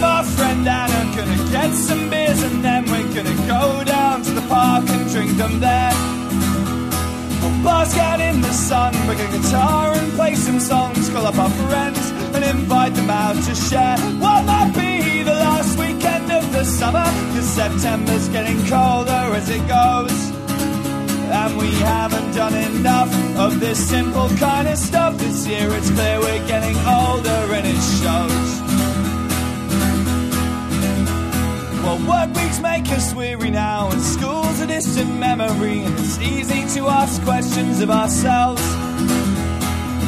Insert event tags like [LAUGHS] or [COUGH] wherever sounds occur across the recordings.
and my friend Dan are gonna get some beers and then we're gonna go down to the park and drink them there. We'll bask out in the sun, bring a guitar and play some songs, call up our friends and invite them out to share what might be the last weekend of the summer, cause September's getting colder as it goes. And we haven't done enough of this simple kind of stuff this year. It's clear we're getting older and it shows. Well, work weeks make us weary now, and school's a distant memory, and it's easy to ask questions of ourselves.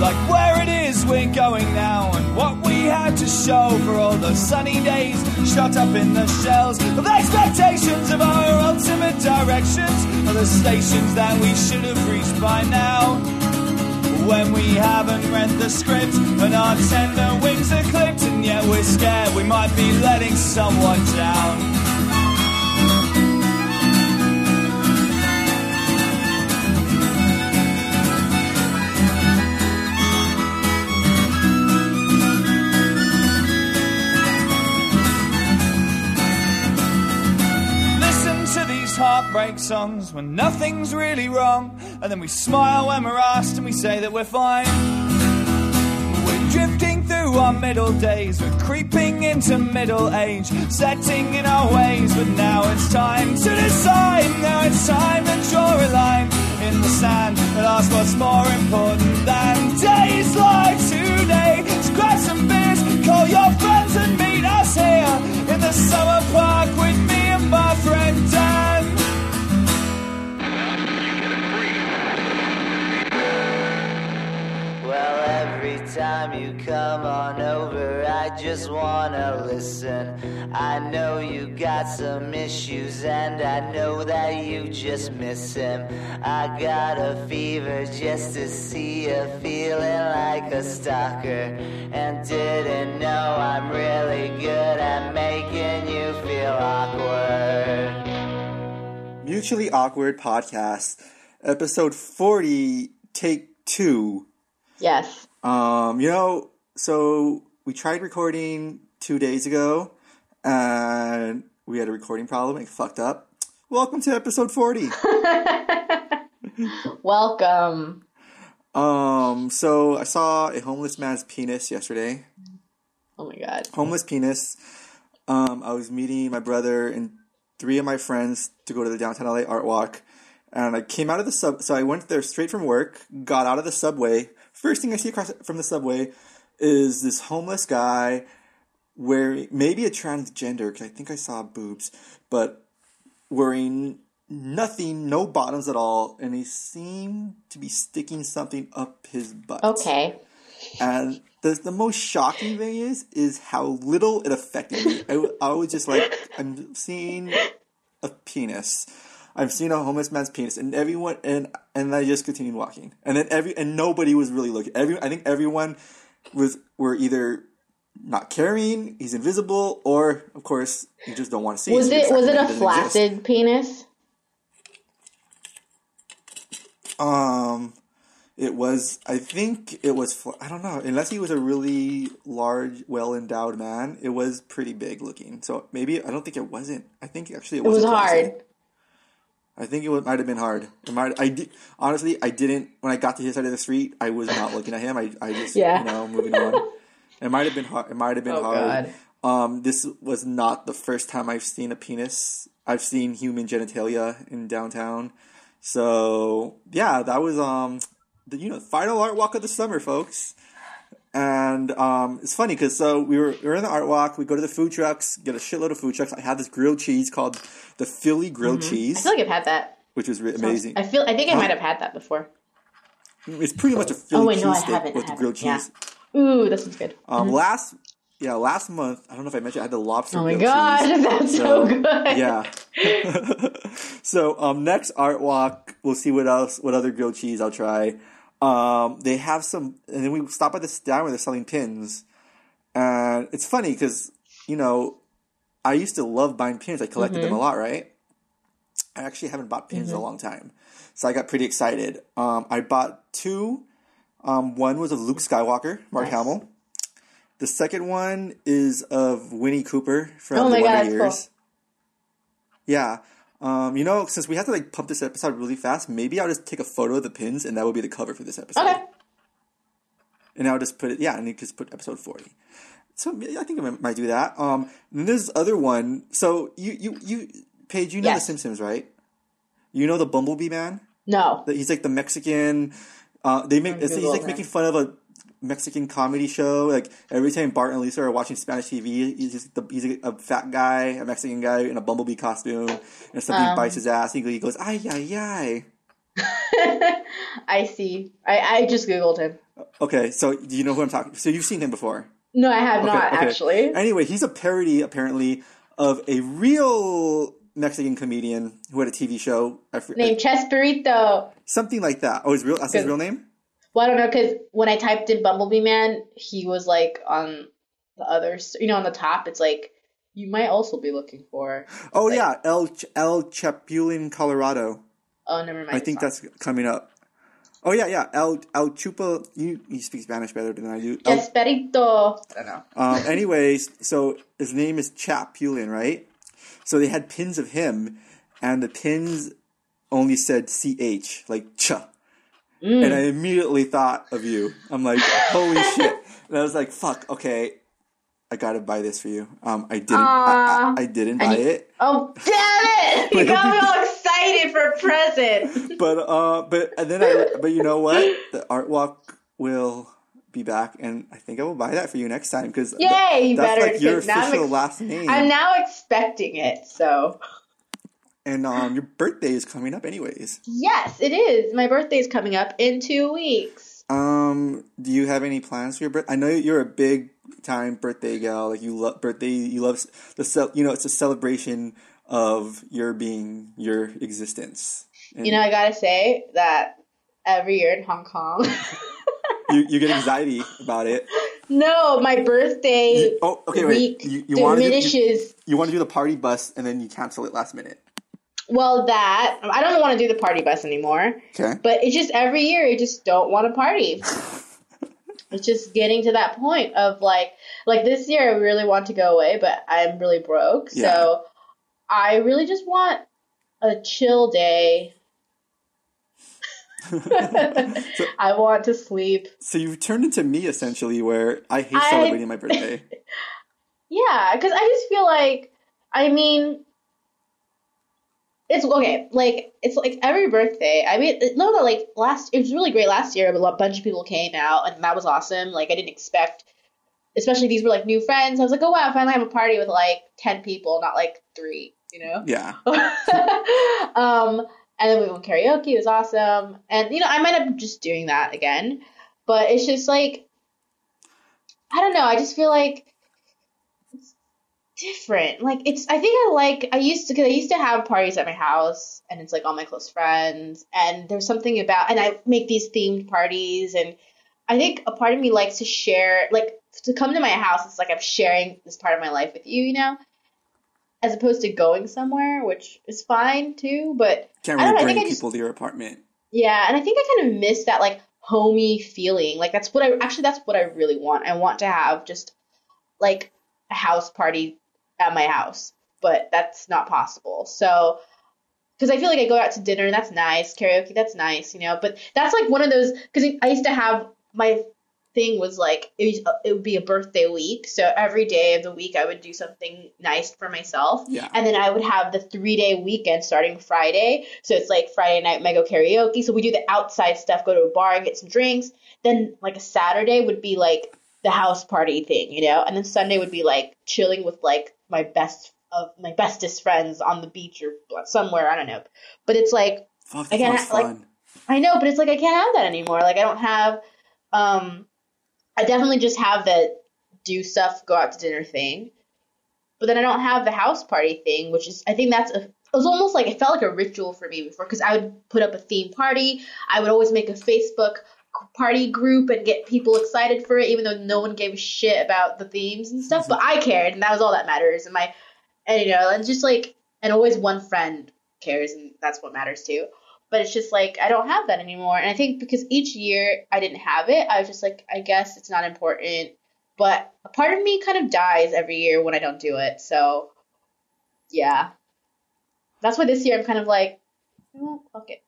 Like where it is we're going now, and what we had to show for all those sunny days shut up in the shells of expectations of our ultimate directions, of the stations that we should have reached by now. When we haven't read the script and our tender wings are clipped, and yet we're scared we might be letting someone down. Heartbreak songs when nothing's really wrong, and then we smile when we're asked and we say that we're fine. We're drifting through our middle days, we're creeping into middle age, setting in our ways, but now it's time to decide. Now it's time to draw a line in the sand and ask what's more important than days like today. So grab some beers, call your friends, and meet us here in the summer park time you come on over, I just wanna listen. I know you got some issues, and I know that you just miss him. I got a fever just to see you feeling like a stalker, and didn't know I'm really good at making you feel awkward. Mutually Awkward Podcast, episode 40, take two. Yes. Um, you know, so we tried recording two days ago and we had a recording problem. It fucked up. Welcome to episode 40. [LAUGHS] Welcome. um, so I saw a homeless man's penis yesterday. Oh my god. Homeless penis. Um, I was meeting my brother and three of my friends to go to the downtown LA art walk. And I came out of the sub, so I went there straight from work, got out of the subway. First thing I see across from the subway is this homeless guy wearing, maybe a transgender, because I think I saw boobs, but wearing nothing, no bottoms at all, and he seemed to be sticking something up his butt. Okay. And the, the most shocking thing is is how little it affected me. I, I was just like, I'm seeing a penis. I'm seeing a homeless man's penis, and everyone and and I just continued walking, and then every and nobody was really looking. Every I think everyone was were either not caring, he's invisible, or of course you just don't want to see. Was so it was it a doesn't exist. flaccid penis? Um, it was. I think it was. fl- I don't know. Unless he was a really large, well endowed man, it was pretty big looking. So maybe I don't think it wasn't. I think actually it, It was flaccid. hard. I think it was, might have been hard. It might. I did honestly. I didn't. When I got to his side of the street, I was not looking at him. I. I just. Yeah. You know, moving on. It might have been hard. It might have been Oh, hard. God. Um, this was not the first time I've seen a penis. I've seen human genitalia in downtown. So yeah, that was um, the you know final art walk of the summer, folks. And um, it's funny because so we were we were in the art walk. We go to the food trucks, get a shitload of food trucks. I had this grilled cheese called the Philly grilled I cheese, I feel like I've had that. which was re- amazing. I feel I think I might have had that before. It's pretty much a Philly Oh, wait, no, I cheese steak haven't, with grilled cheese. Ooh, this is good. Um, last yeah, last month I don't know if I mentioned I had the lobster. Oh my god, cheese. [LAUGHS] that's so, good. yeah. [LAUGHS] so um, next art walk, we'll see what else, what other grilled cheese I'll try. Um, they have some, and then we stop at this stand where they're selling pins, and it's funny because you know I used to love buying pins. I collected Mm-hmm. them a lot, right? I actually haven't bought pins in a long time, so I got pretty excited. Um, I bought two. Um, one was of Luke Skywalker, Mark Nice. Hamill. The second one is of Winnie Cooper from Oh The God, Wonder that's Years. cool. Yeah. Um, you know, since we have to like pump this episode really fast, maybe I'll just take a photo of the pins and that will be the cover for this episode. Okay. And I'll just put it, yeah, and you just put episode 40. So I think I might do that. Um, and then there's this other one. So you, you, you, Paige, you know Yes. The Simpsons, right? You know the Bumblebee Man? No. He's like the Mexican. Uh, they make he's like making fun of a Mexican comedy show. Like every time Bart and Lisa are watching Spanish TV, he's just the, he's a, a fat guy, a Mexican guy in a bumblebee costume, and something Um. bites his ass. He goes, "Ay ay ay." [LAUGHS] I see. I, I just googled him. Okay, so do you know who I'm talking? So you've seen him before. No, I have Okay, not okay. actually. Anyway, he's a parody apparently of a real Mexican comedian who had a TV show. I Named Chespirito. something like that. Oh, his real that's his real name. Well, I don't know because when I typed in Bumblebee Man, he was like on the other, you know, on the top. It's like you might also be looking for. Oh Like- yeah, El Ch- El Chapulin, Colorado. Oh, never mind. I think that's coming up. Oh yeah, yeah. El El Chupa. You you speak Spanish better than I do. El, Chespirito. I don't know. um, [LAUGHS] anyways, so his name is Chapulin, right? So they had pins of him, and the pins only said ch, like ch. Mm. And I immediately thought of you. I'm like, holy [LAUGHS] shit! And I was like, fuck. Okay, I gotta buy this for you. Um, I didn't. I, I, I didn't buy need- it. Oh, damn it! [LAUGHS] You got me all [LAUGHS] excited for a present. but uh but and then I but you know what the art walk will be back and I think I will buy that for you next time because Yay, you that's better. like your official ex- last name I'm now expecting it, so. And um your birthday is coming up anyways Yes, it is. My birthday is coming up in two weeks. um do you have any plans for your birthday I know you're a big time birthday gal like you love birthday you love the cel- you know it's a celebration of your being your existence and You know, I gotta say that every year in Hong Kong. you, you get [LAUGHS] anxiety about it no, my birthday oh okay wait week you, you want to do, you, you want to do the party bus and then you cancel it last minute Well, that I don't want to do the party bus anymore. okay But it's just every year you just don't want to party. [LAUGHS] it's just getting to that point of like like this year I really want to go away, but I'm really broke. Yeah. So I really just want a chill day. [LAUGHS] [LAUGHS] I want to sleep. So you've turned into me essentially, where I hate I- celebrating my birthday. Yeah, because I just feel like, I mean, it's okay. Like it's like every birthday. I mean, no, no, like last. It was really great last year. A bunch of people came out, and that was awesome. Like I didn't expect, especially these were like new friends. I was like, oh wow, I finally have a party with like ten people, not like three. You know. yeah, [LAUGHS] um, and then we went karaoke. It was awesome. And you know, I might end up just doing that again. But it's just like I don't know. I just feel like different. Like it's. I think I like. I used to because I used to have parties at my house, and it's like all my close friends. And there's something about, and I make these themed parties, and I think a part of me likes to share, like to come to my house. It's like I'm sharing this part of my life with you. You know. As opposed to going somewhere, which is fine too, but can't I don't know, I bring think I just- people to your apartment. yeah, and I think I kind of miss that like homey feeling. Like that's what I actually that's what I really want. I want to have just like a house party at my house, but that's not possible. So because I feel like I go out to dinner, that's nice, karaoke, that's nice, you know. But that's like one of those because I used to have my thing was like it, was, uh, it would be a birthday week, so every day of the week I would do something nice for myself. Yeah. And then I would have the three day weekend starting Friday. So it's like Friday night, I go karaoke. So we do the outside stuff, go to a bar and get some drinks. Then like a Saturday would be like the house party thing, you know? And then Sunday would be like chilling with like my best of my bestest friends on the beach or somewhere, I don't know. But it's like Fuck, that I- like- I know, but it's like I can't have that anymore. Like I don't have um I definitely just have the do stuff, go out to dinner thing. But then I don't have the house party thing, which is I think that's a it was almost like it felt like a ritual for me before because I would put up a theme party. I would always make a Facebook party group and get people excited for it, even though no one gave a shit about the themes and stuff. But I cared, and that was all that matters. And my, and you know, and just like, and always one friend cares, and that's what matters too. But it's just like I don't have that anymore, and I think because each year I didn't have it, I was just like, I guess it's not important. But a part of me kind of dies every year when I don't do it. So, yeah, that's why this year I'm kind of like, oh, fuck it.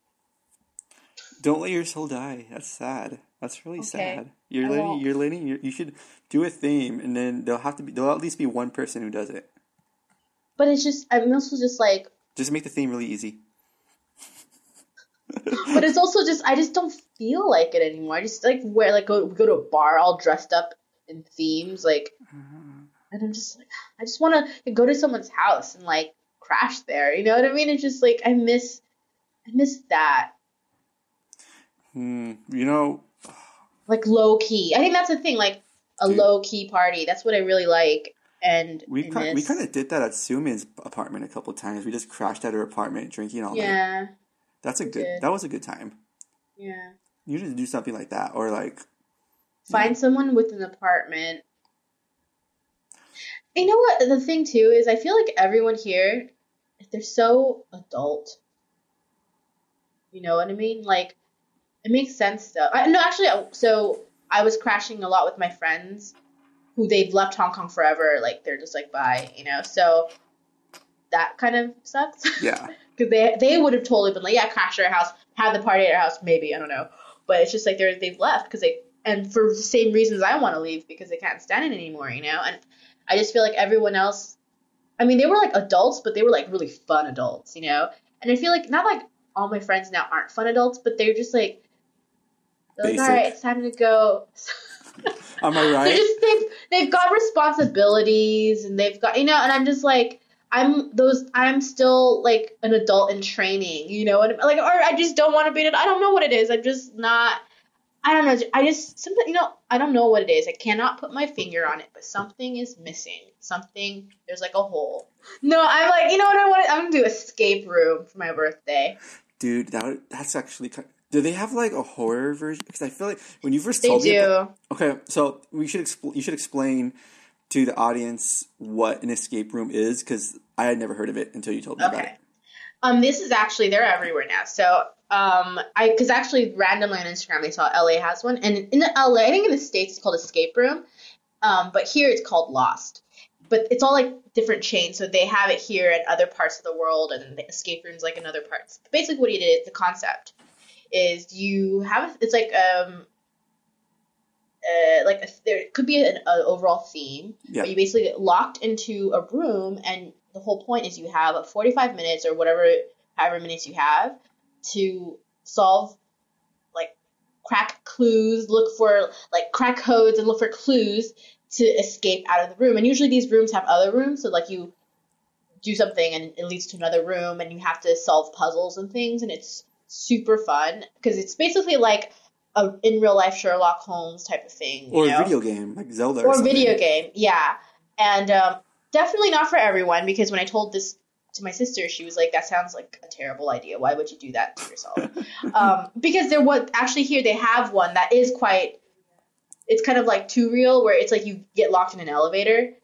Don't let your soul die. That's sad. That's really Okay, sad. You're I letting. won't. You're letting. You you should do a theme, and then there'll have to be. There'll at least be one person who does it. But it's just I'm also just like, Just make the theme really easy. but it's also just I just don't feel like it anymore. I just like wear like go go to a bar all dressed up in themes like, mm-hmm. and I'm just like I just want to go to someone's house and like crash there. You know what I mean? It's just like I miss I miss that. Hmm. You know. like low key. I think that's the thing, like a Dude. low key party. That's what I really like. And We kind, we kind of did that at Sumin's apartment a couple times. We just crashed at her apartment drinking all night. yeah, That's a good. did. That was a good time. yeah. You should do something like that, or like Find someone with an apartment. You know what? The thing too is, I feel like everyone here, they're so adult. You know what I mean? Like, it makes sense though. I, no, actually, so I was crashing a lot with my friends, who they've left Hong Kong forever. Like, they're just like bye, you know. So that kind of sucks. yeah. [LAUGHS] because they they would have totally been like, yeah, crash at our house, have the party at our house, maybe I don't know, but it's just like they're they've left because they and for the same reasons I want to leave because they can't stand it anymore, you know. And I just feel like everyone else, I mean, they were like adults, but they were like really fun adults, you know. And I feel like not like all my friends now aren't fun adults, but they're just like, like, all right, it's time to go. Am I [LAUGHS] They're right? just they've they've got responsibilities and they've got you know, and I'm just like I'm those I'm still like an adult in training, you know, and like or I just don't want to be an I don't know what it is. I'm just not I don't know. I just something you know I don't know what it is. I cannot put my finger on it, but something is missing. Something there's like a hole. No, I'm like you know what I want. to. I'm gonna do escape room for my birthday. Dude, that that's actually. Do they have like a horror version? Because I feel like when you first They told me. do. about- okay, so we should expl- you should explain to the audience what an escape room is because I had never heard of it until you told me about it. Um, this is actually they're everywhere now. So, um, I because actually randomly on Instagram they saw LA has one, and in LA, I think in the states it's called Escape Room, um, but here it's called Lost. But it's all like different chains, so they have it here in other parts of the world, and the escape rooms like in other parts. Basically, what it is, the concept is you have it's like um. Uh, like a, there could be an, an overall theme, Yeah. but you basically get locked into a room, and the whole point is you have 45 minutes or whatever, however minutes you have, to solve, like, crack clues, look for, like, crack codes and look for clues to escape out of the room. And usually these rooms have other rooms, so, like, you do something and it leads to another room, and you have to solve puzzles and things, and it's super fun because it's basically like a in real life Sherlock Holmes type of thing. you Or know? a video game like Zelda. Or, or video game, yeah. And um, definitely not for everyone because when I told this to my sister, she was like, "That sounds like a terrible idea. Why would you do that to yourself?" [LAUGHS] um, because there was actually here they have one that is quite. It's kind of like too real, where it's like you get locked in an elevator.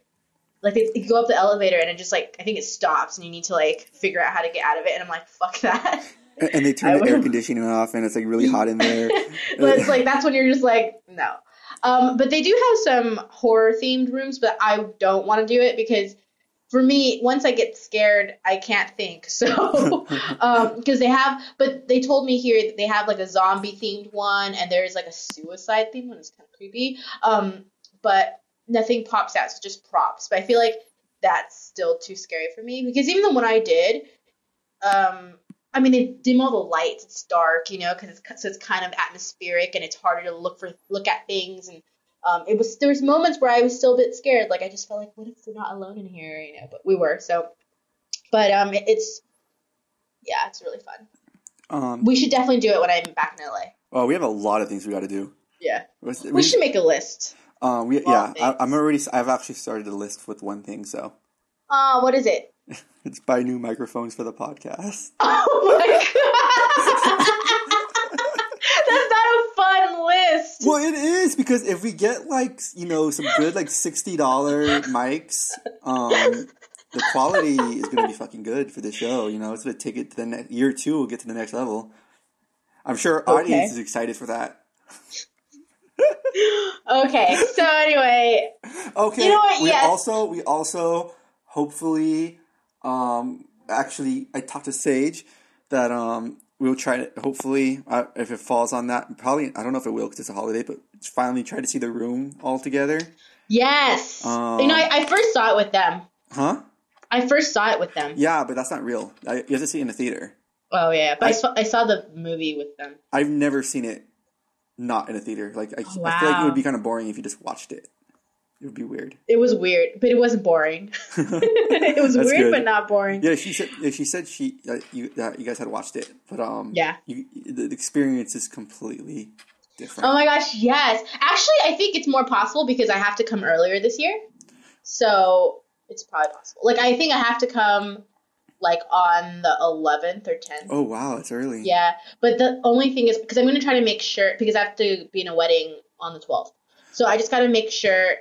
Like they, you go up the elevator and it just like I think it stops and you need to like figure out how to get out of it and I'm like fuck that. [LAUGHS] And- they I turn the air conditioning off, and it's like really hot in [LAUGHS] there. but it's like that's when you're just like no. Um, but they do have some horror themed rooms, but I don't want to do it because for me, once I get scared, I can't think. So [LAUGHS] because they have, but they told me here that they have like a zombie themed one, and there's like a suicide themed one. It's kind of creepy. Um, but nothing pops out. It's just props. But I feel like that's still too scary for me because even the one I did, um, I mean, they dim all the lights. It's dark, you know, because it's so it's kind of atmospheric and it's harder to look for look at things. And um, it was there was moments where I was still a bit scared. Like I just felt like, what if we're not alone in here, you know? But we were. So, but um, it- it's yeah, it's really fun. um, We should definitely do it when I'm back in LA. oh, we have a lot of things we got to do. Yeah, We, we should make a list. Um, we, yeah, I, I'm already. I've actually started a list with one thing, so Uh, what is it? [LAUGHS] it's buy new microphones for the podcast. [LAUGHS] Oh my god, [LAUGHS] that's not a fun list. Well, it is because if we get like you know some good like sixty dollar mics, um, the quality is going to be fucking good for the show. You know, it's going to take it to the next year two. We'll get to the next level. I'm sure our Okay. audience is excited for that. Okay, so anyway, Okay. You know what? We Yes. also we also hopefully um actually I talked to Sage that um we'll try to hopefully uh, if it falls on that probably I don't know if it will because it's a holiday but finally try to see the room all together. yes, Um, you know, I, I first saw it with them. Huh? I first saw it with them. Yeah, but that's not real. I, you have to see it in the theater. Oh yeah, but I, I- saw, I saw the movie with them. I've never seen it not in a theater. Like I, I feel like it would be kind of boring if you just watched it. It would be weird. It was weird, but it wasn't boring. [LAUGHS] [LAUGHS] it was weird, good. but not boring. Yeah, she said. She said she uh, you uh, you guys had watched it, but um, Yeah. you, the, the experience is completely different. Oh my gosh, yes. Actually, I think it's more possible because I have to come earlier this year. So it's probably possible. Like, I think I have to come like on the 11th or 10th. oh wow, it's early. Yeah. But the only thing is, because I'm going to try to make sure, because I have to be in a wedding on the 12th. So I just got to make sure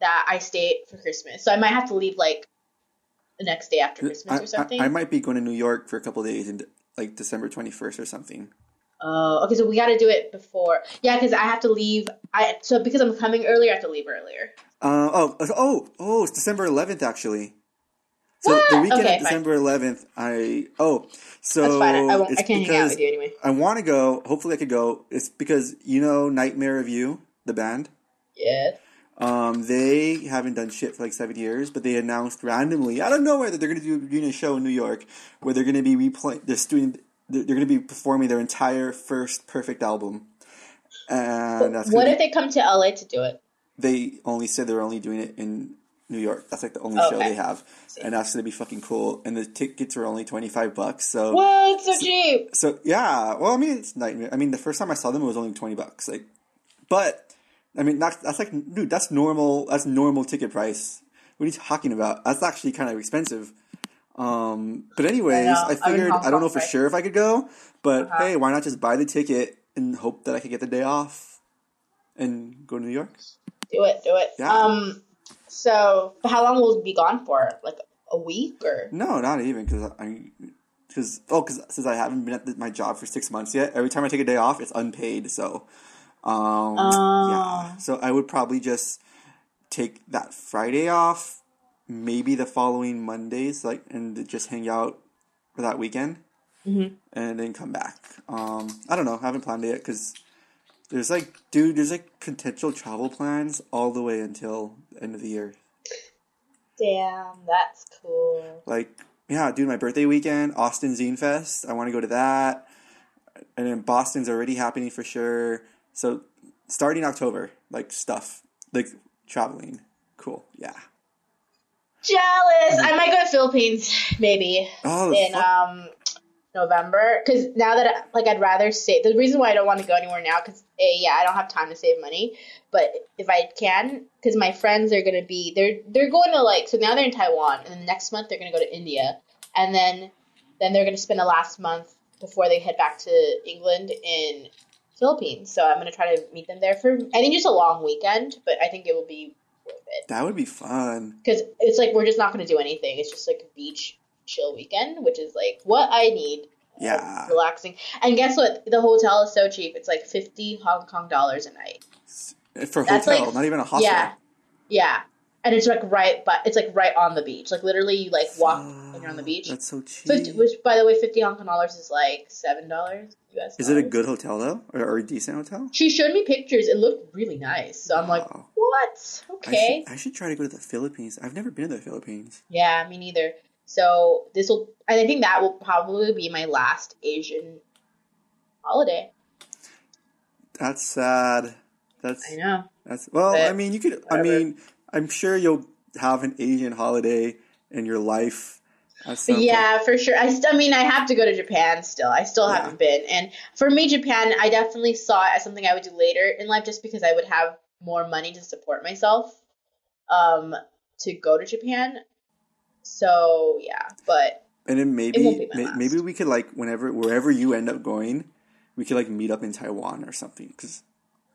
that I stay for Christmas. So I might have to leave like the next day after Christmas I, or something. I, I might be going to New York for a couple days in like December twenty first or something. Oh, okay. So we got to do it before. Yeah, because I have to leave. I so because I'm coming earlier, I have to leave earlier. Uh, oh oh oh! It's December eleventh actually. So What? the weekend Okay, of fine. December eleventh, I oh so That's fine. I, I it's I can't hang out with you anyway. I want to go. Hopefully, I could go. It's because you know Nightmare of You, the band. Yeah. Um, they haven't done shit for like seven years, but they announced randomly out of nowhere that they're going to do doing a show in New York where they're going to be replaying. They're doing. They're going to be performing their entire first Perfect album, and that's What if they come to LA to do it? they only said they're only doing it in New York. That's like the only show they have, and that's gonna be fucking cool. And the tickets are only twenty five bucks. So, What? So cheap. so yeah. Well, I mean, it's nightmare. I mean, the first time I saw them, it was only twenty bucks. Like, but I mean, that's that's like, dude, that's normal. That's normal ticket price. What are you talking about? That's actually kind of expensive. Um, but anyways, I. I, figured I don't know for right? sure if I could go, but Uh-huh. hey, why not just buy the ticket and hope that I could get the day off and go to New York? Do it. Do it. Yeah. Um. So, how long will it be gone for? Like a week or? No, not even because I because oh because since I haven't been at the, my job for six months yet, every time I take a day off, it's unpaid. So, um, Oh. yeah. So I would probably just take that Friday off, maybe the following Mondays, like and just hang out for that weekend, Mhm. and then come back. Um, I don't know. I haven't planned it yet because. There's like, dude, there's like potential travel plans all the way until the end of the year. Damn, that's cool. like yeah, dude, my birthday weekend, Austin Zine Fest. I want to go to that, and then Boston's already happening for sure. So starting October, like stuff, like traveling, cool, yeah. Jealous. I might go to Philippines maybe Oh, in fuck. um November because now that like I'd rather save. The reason why I don't want to go anywhere now because a yeah I don't have time to save money, but if I can because my friends are gonna be they're they're going to like so now they're in Taiwan and then next month they're gonna go to India and then then they're gonna spend the last month before they head back to England in Philippines. So I'm gonna try to meet them there for I think just a long weekend, but I think it will be worth it that would be fun. because it's like we're just not going to do anything. It's just like a beach chill weekend, which is like what I need. Yeah. relaxing. And guess what? The hotel is so cheap. It's like fifty Hong Kong dollars a night. For a That's hotel, like- not even a hostel. Yeah, yeah. And it's like right, but it's like right on the beach. Like literally, you like walk and you're on the beach. That's so cheap. 50, which, by the way, fifty hong kong dollars is like seven dollars US. Is it a good hotel though, or, or a decent hotel? She showed me pictures. It looked really nice. So I'm like, Wow. what? I Okay. should, I should try to go to the Philippines. I've never been to the Philippines. Yeah, me neither. So this will, and I think that will probably be my last Asian holiday. That's sad. That's I know. That's well. But I mean, you could. I mean, I'm sure you'll have an Asian holiday in your life. Some point. Yeah, for sure. I, st- I mean, I have to go to Japan still. I still Yeah. haven't been. And for me, Japan, I definitely saw it as something I would do later in life just because I would have more money to support myself um, to go to Japan. So, yeah. But And then maybe be my may- last. maybe we could like whenever wherever you end up going, we could like meet up in Taiwan or something. Because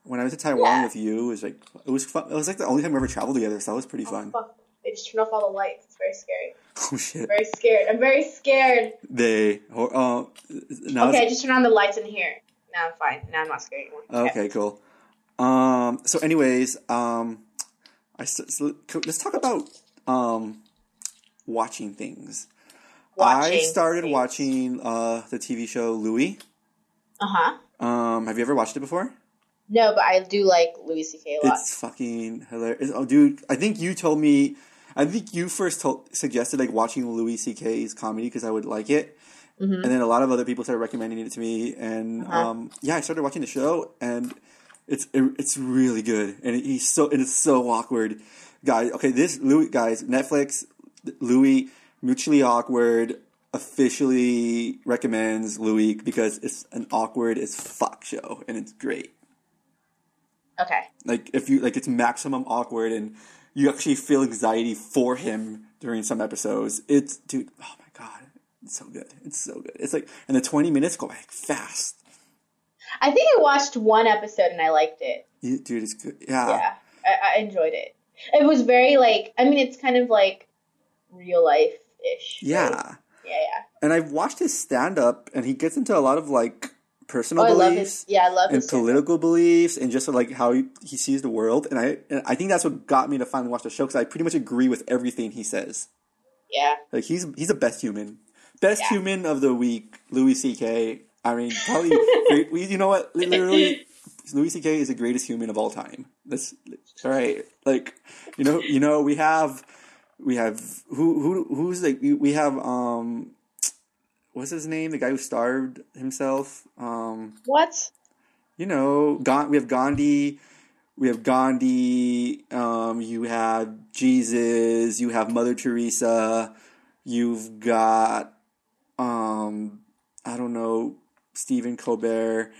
when I was in Taiwan Yeah. with you, it was like it was fun. It was like the only time we ever traveled together, so that was pretty fun. fuck, they just turned off all the lights. It's very scary. [LAUGHS] Oh shit! Very scared. I'm very scared. They uh, now okay, it's- just turn on the lights in here. Now I'm fine. Now I'm not scared anymore. okay, cool. Um. So, anyways, um, I s- so let's talk about um watching things. Watching I started things. watching uh the TV show Louis. Uh huh. Um, have you ever watched it before? No, but I do like Louis C.K. a lot. It's fucking hilarious. Oh, dude, I think you told me. I think you first told, suggested like watching Louis C.K.'s comedy because I would like it, Mm-hmm. and then a lot of other people started recommending it to me, and Uh-huh. um, yeah, I started watching the show, and it's it, it's really good, and he's so and it's so awkward, guys. Okay, this Louis guys, Netflix, Louis, mutually awkward. Officially recommends Louis because it's an awkward as fuck show and it's great okay. like if you like it's maximum awkward and you actually feel anxiety for him during some episodes it's dude oh my god it's so good it's so good it's like and the 20 minutes go like fast I think I watched one episode and I liked it. You- dude it's good yeah, Yeah, I, I enjoyed it. It was very like. I mean, it's kind of like real life ish. yeah Yeah, yeah. and i've watched his stand-up and he gets into a lot of like personal Oh, I beliefs his. Yeah, I love and political beliefs and just like how he, he sees the world and I and I think that's what got me to finally watch the show because I pretty much agree with everything he says Yeah, Like he's he's the best human, best Yeah. human of the week. Louis C.K. I mean, probably [LAUGHS] great. we- You know what? Literally, [LAUGHS] Louis C.K. is the greatest human of all time. That's all right. Like you know, you know, we have we have who who who's like we, we have um what's his name? The guy who starved himself. Um, what? you know, Ga- we have Gandhi. We have Gandhi. Um, you have Jesus. You have Mother Teresa. You've got, um, I don't know, Stephen Colbert.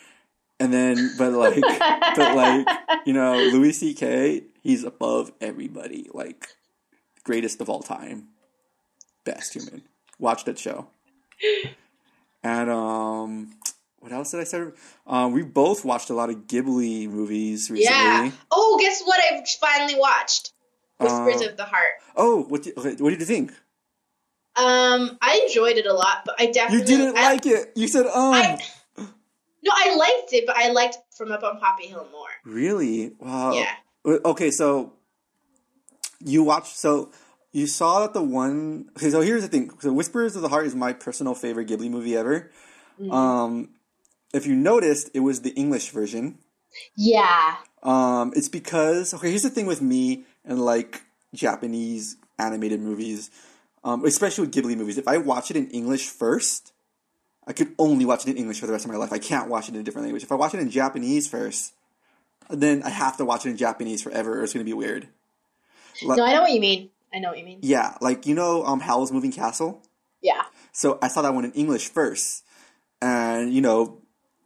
And then, but like, but like, you know, Louis C.K. He's above everybody. Like, greatest of all time, best human. Watch that show. [LAUGHS] And um, what else did I say? Um, we both watched a lot of Ghibli movies recently. Yeah. Oh, guess what? I finally watched Whispers Uh, of the Heart. Oh, what did, what did you think? Um, I enjoyed it a lot, but I definitely You didn't I- like it. You said, um, I, no, I liked it, but I liked From Up on Poppy Hill more. really? Wow. Yeah. Uh, Okay, so you watched. So you saw that the one. Okay, so here's the thing. So Whispers of the Heart is my personal favorite Ghibli movie ever. Mm. Um, if you noticed, it was the English version. Yeah. Um, it's because okay. Here's the thing with me and like Japanese animated movies, um, especially with Ghibli movies. If I watch it in English first, I could only watch it in English for the rest of my life. I can't watch it in a different language. If I watch it in Japanese first, then I have to watch it in Japanese forever, or it's gonna be weird. Like, No, I know what you mean. I know what you mean. yeah, like you know, um, Howl's Moving Castle. Yeah. So I saw that one in English first, and you know,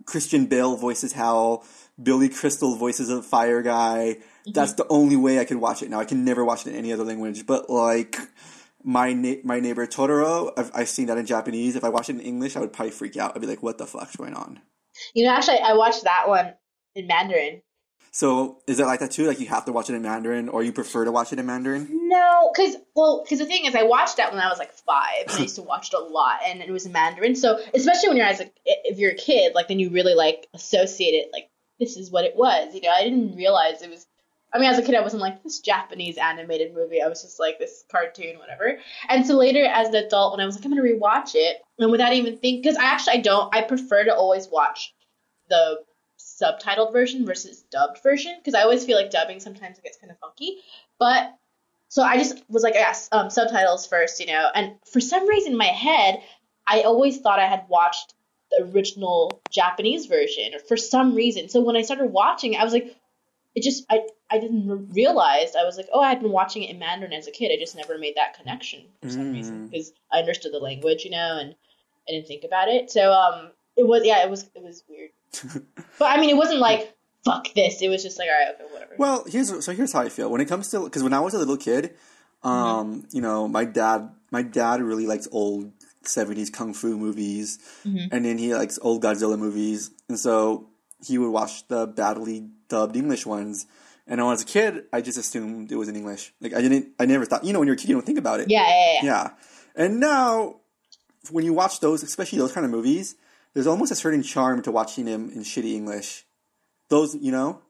Christian Bale voices Hal, Billy Crystal voices a fire guy. That's the only way I can watch it now. I can never watch it in any other language. But like my na- my neighbor Totoro, I've, I've seen that in Japanese. If I watch it in English, I would probably freak out. I'd be like, "What the fuck's going on?" You know, actually, I watched that one in Mandarin. So is it like that too? Like you have to watch it in Mandarin, or you prefer to watch it in Mandarin? No, because well, because the thing is, I watched that when I was like five. and I used to watch it a lot, and it was in Mandarin. So especially when you're as a if you're a kid, like then you really like associate it. Like this is what it was. You know, I didn't realize it was. I mean, as a kid, I wasn't like this Japanese animated movie. I was just like this cartoon, whatever. And so later, as an adult, when I was like, I'm gonna rewatch it, and without even think, because I actually I don't. I prefer to always watch the subtitled version versus dubbed version because I always feel like dubbing sometimes it gets kind of funky. But so I just was like, yes, um, subtitles first, you know. And for some reason in my head, I always thought I had watched the original Japanese version, or for some reason. So when I started watching, I was like, it just I I didn't re- realize I was like, oh, I had been watching it in Mandarin as a kid. I just never made that connection for some reason because I understood the language, you know, and I didn't think about it. So um, it was yeah, it was it was weird. But I mean, it wasn't like fuck this. It was just like all right, okay, whatever. Well, here's so here's how I feel when it comes to because when I was a little kid, um, you know, my dad my dad really likes old '70s kung fu movies, and then he likes old Godzilla movies, and so he would watch the badly dubbed English ones. And when I was a kid, I just assumed it was in English. Like I didn't, I never thought. You know, when you're a kid, you don't think about it. yeah, yeah, yeah. Yeah. And now, when you watch those, especially those kind of movies, there's almost a certain charm to watching them in shitty English. Those, you know,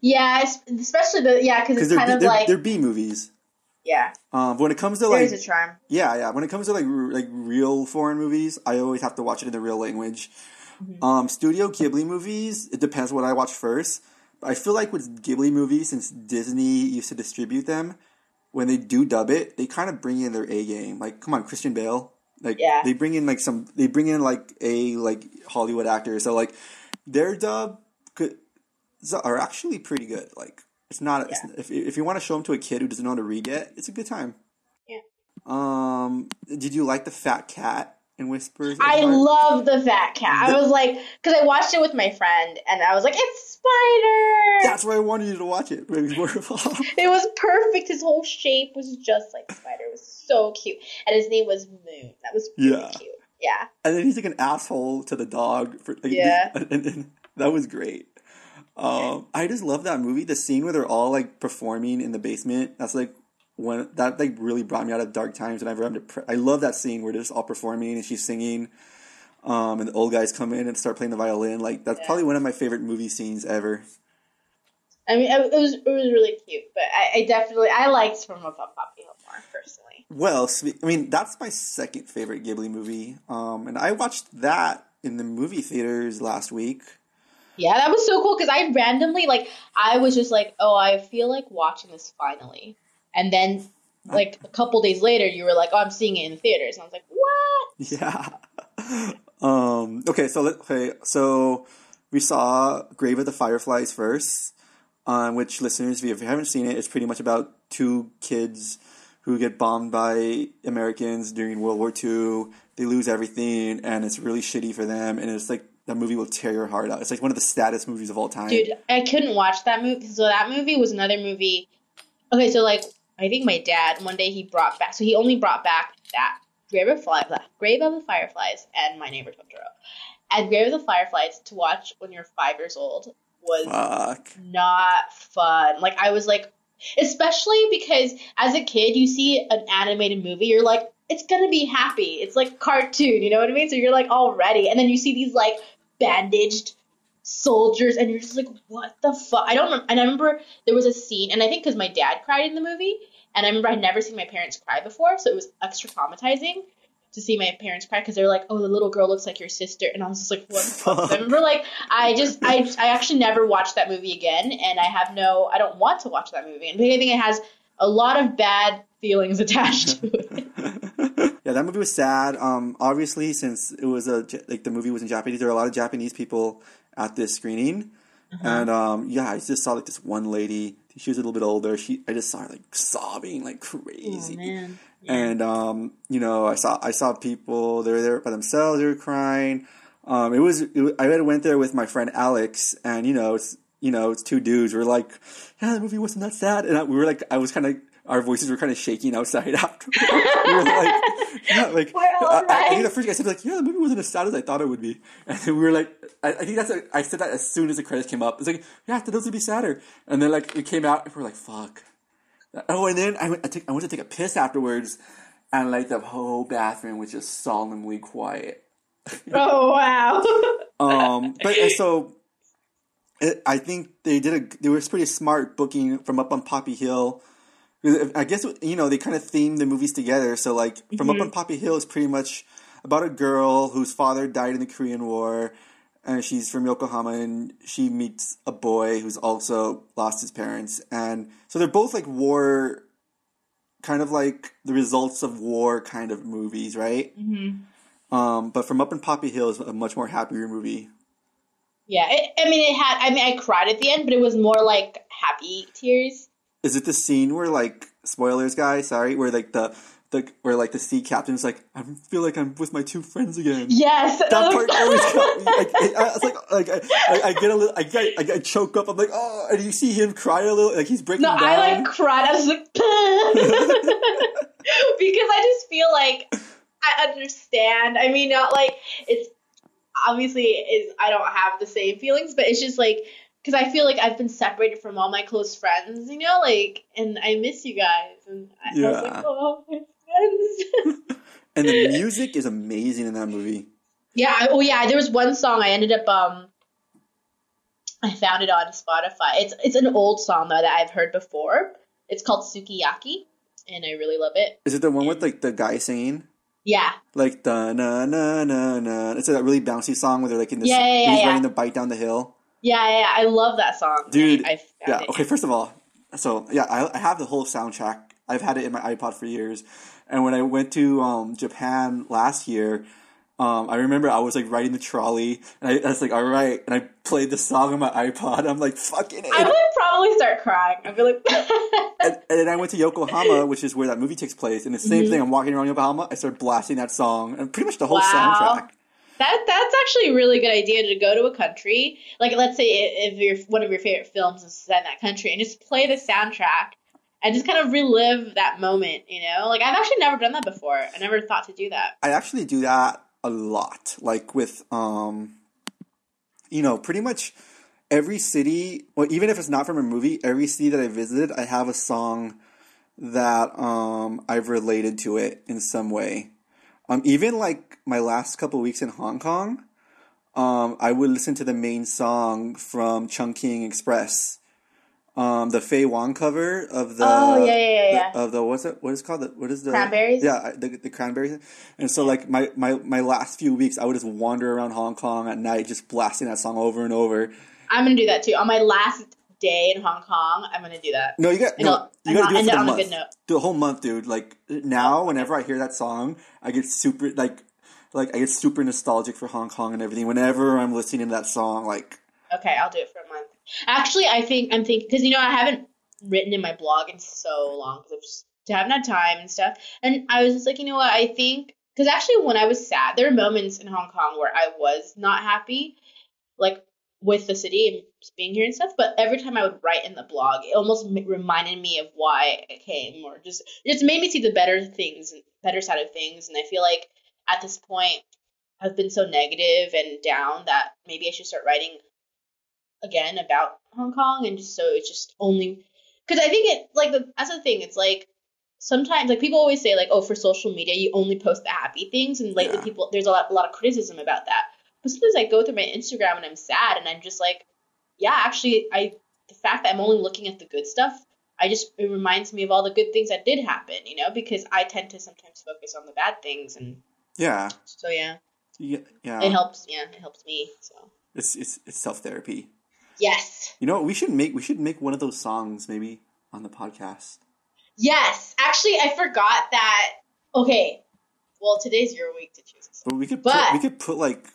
Yeah, especially the yeah, because it's they're, kind of they're, like they're B movies. yeah, Um, but when it comes to there's like a charm. Yeah, yeah. When it comes to like r- like real foreign movies, I always have to watch it in the real language. Um, Studio Ghibli movies, it depends what I watch first. But I feel like with Ghibli movies, since Disney used to distribute them, when they do dub it, they kind of bring in their A game. Like, come on, Christian Bale. Like, Yeah. they bring in like some, they bring in like a like Hollywood actor. So like, their dub could are actually pretty good. Like, it's not it's, if if you want to show them to a kid who doesn't know how to read yet, it's a good time. Yeah. Um, did you like the fat cat in Whispers? I Heart? love the fat cat. I was like, because I watched it with my friend, and I was like, it's Spider. That's why I wanted you to watch it. It was [LAUGHS] It was perfect. His whole shape was just like Spider. It was so cute, and his name was Moon. That was really Yeah. cute. Yeah, and then he's like an asshole to the dog. For, like, Yeah. [LAUGHS] And, and that was great. Um, I just love that movie. The scene where they're all like performing in the basement. That's like when that like really brought me out of dark times. Whenever I'm depressed, I love that scene where they're just all performing and she's singing. Um, and the old guys come in and start playing the violin. Like that's Yeah. probably one of my favorite movie scenes ever. I mean, it was it was really cute, but I, I definitely I liked From Above Poppy Hill more personally. Well, I mean, that's my second favorite Ghibli movie. Um, and I watched that in the movie theaters last week. Yeah, that was so cool because I randomly like I was just like, oh, I feel like watching this finally, and then like a couple days later, you were like, oh, I'm seeing it in the theaters, and I was like, what? [LAUGHS] Yeah. um, okay, so let, okay, so we saw Grave of the Fireflies first, on which listeners, if you haven't seen it, it's pretty much about two kids who get bombed by Americans during World War II. They lose everything, and it's really shitty for them. And it's like that movie will tear your heart out. It's like one of the saddest movies of all time. Dude, I couldn't watch that movie. So that movie was another movie. Okay, so like I think my dad one day he brought back. So he only brought back that Grave of Fly, Grave of the Fireflies and My Neighbor Totoro. And Grave of the Fireflies to watch when you're five years old was Fuck. not fun. Like I was like, especially because as a kid you see an animated movie, you're like, it's gonna be happy. It's like cartoon, you know what I mean? So you're like all ready, and then you see these like bandaged soldiers, and you're just like, what the fuck? I don't. rem- And I remember there was a scene, and I think because my dad cried in the movie, and I remember I'd never seen my parents cry before, so it was extra traumatizing. To see my parents cry because they're like, "Oh, the little girl looks like your sister," and I was just like, "What?" fuck? I remember, like, I just, I, I actually never watched that movie again, and I have no, I don't want to watch that movie, and I think it has a lot of bad feelings [LAUGHS] attached to it. [LAUGHS] yeah, that movie was sad. Um, obviously, since it was a like the movie was in Japanese, there were a lot of Japanese people at this screening, and um, yeah, I just saw like this one lady. She was a little bit older. She, I just saw her like sobbing like crazy. man. And um, you know, I saw I saw people. They were there by themselves. They were crying. Um, it was, it I went there with my friend Alex, and you know, it's you know, it's two dudes. We're like, yeah, the movie wasn't that sad, and I, we were like, I was kind of. Our voices were kind of shaking outside [LAUGHS] after. we were like, yeah, like We're I, I, I think the first guy said like, yeah, the movie wasn't as sad as I thought it would be, [LAUGHS] and then we were like, I, I think that's a, I said that as soon as the credits came up. It's like, yeah, I those would be sadder, and then like it came out, and we are like, fuck. Oh, and then I went, I, took, I went to take a piss afterwards, and like the whole bathroom was just solemnly quiet. [LAUGHS] Oh wow. Um, but so I think they did a they were pretty smart booking from up on Poppy Hill. I guess you know they kind of themed the movies together. So like from up on Poppy Hill is pretty much about a girl whose father died in the Korean War, and she's from Yokohama, and she meets a boy who's also lost his parents, and so they're both like war, kind of like the results of war kind of movies, right? Mm-hmm. Um, but from Up in Poppy Hill is a much more happier movie. yeah, it, I mean, it had. I mean, I cried at the end, but it was more like happy tears. Is it the scene where like spoilers, guys? Sorry, where like the the where like the sea captain's like, I feel like I'm with my two friends again. Yes, That oh, part always got me. Like, I, I was like, like I, I, get a little, I get, I get choke up. I'm like, oh, and you see him cry a little, like he's breaking No, down. I like cried. I was like, [LAUGHS] because I just feel like I understand. I mean, not like it's obviously is I don't have the same feelings, but it's just like because I feel like I've been separated from all my close friends, you know, like, and I miss you guys, and I, I was like, oh, my friends. [LAUGHS] and the [LAUGHS] music is amazing in that movie. yeah. I- Oh, yeah. There was one song I ended up um I found it on Spotify. It's it's an old song though that I've heard before. It's called Sukiyaki, and I really love it. Is it the one with like the guy singing? Yeah, Like da na na na na. It's a really bouncy song where they're like in this. Yeah, yeah, yeah, he's yeah. riding the bike down the hill. Yeah, yeah. I love that song, Dude, I, I Yeah. it. Okay. First of all, so yeah, I, I have the whole soundtrack. I've had it in my iPod for years, and when I went to um, Japan last year, um, I remember I was like riding the trolley, and I, I was like, "All right," and I played the song on my iPod. I'm like, "Fucking it!" I would probably start crying. I'd be like, [LAUGHS] and, and then I went to Yokohama, which is where that movie takes place, and the same Mm-hmm. thing. I'm walking around Yokohama, I started blasting that song, and pretty much the whole Wow. soundtrack. That that's actually a really good idea to go to a country. Like let's say if one of your favorite films is set in that country and just play the soundtrack and just kind of relive that moment, you know? Like I've actually never done that before. I never thought to do that. I actually do that a lot. Like with um you know, pretty much every city well even if it's not from a movie, every city that I visited, I have a song that um I've related to it in some way. Um even like my last couple weeks in Hong Kong, um I would listen to the main song from Chungking Express. Um, the Faye Wong cover of the Oh, yeah, yeah, yeah, the- of the what's it what is it called the, what is the Cranberries? yeah the, the cranberries and so like my, my my last few weeks I would just wander around Hong Kong at night just blasting that song over and over I'm gonna do that too. On my last day in Hong Kong, I'm gonna do that. no you got And no you gotta do it end for the on a month good note. do a whole month dude like now whenever I hear that song I get super like like I get super nostalgic for Hong Kong and everything whenever I'm listening to that song like Okay, I'll do it for a month. Actually, I think I'm thinking because you know I haven't written in my blog in so long because I've just haven't had time and stuff. And I was just like, you know what? I think because actually when I was sad, there were moments in Hong Kong where I was not happy, like with the city and being here and stuff. But every time I would write in the blog, it almost m- reminded me of why I came, or just just made me see the better things, and better side of things. And I feel like at this point, I've been so negative and down that maybe I should start writing again about Hong Kong and just so it's just only because I think it like the that's the thing it's like sometimes like people always say like oh for social media you only post the happy things and lately Yeah. people there's a lot, a lot of criticism about that but sometimes I go through my Instagram and I'm sad and I'm just like yeah actually I the fact that I'm only looking at the good stuff I just it reminds me of all the good things that did happen you know because I tend to sometimes focus on the bad things and yeah so yeah yeah, yeah. it helps yeah it helps me so it's it's, it's self therapy yes you know what we should make we should make one of those songs maybe on the podcast Yes, actually, I forgot that. Okay, well, today's your week to choose. a song. But we could But- put, we could put like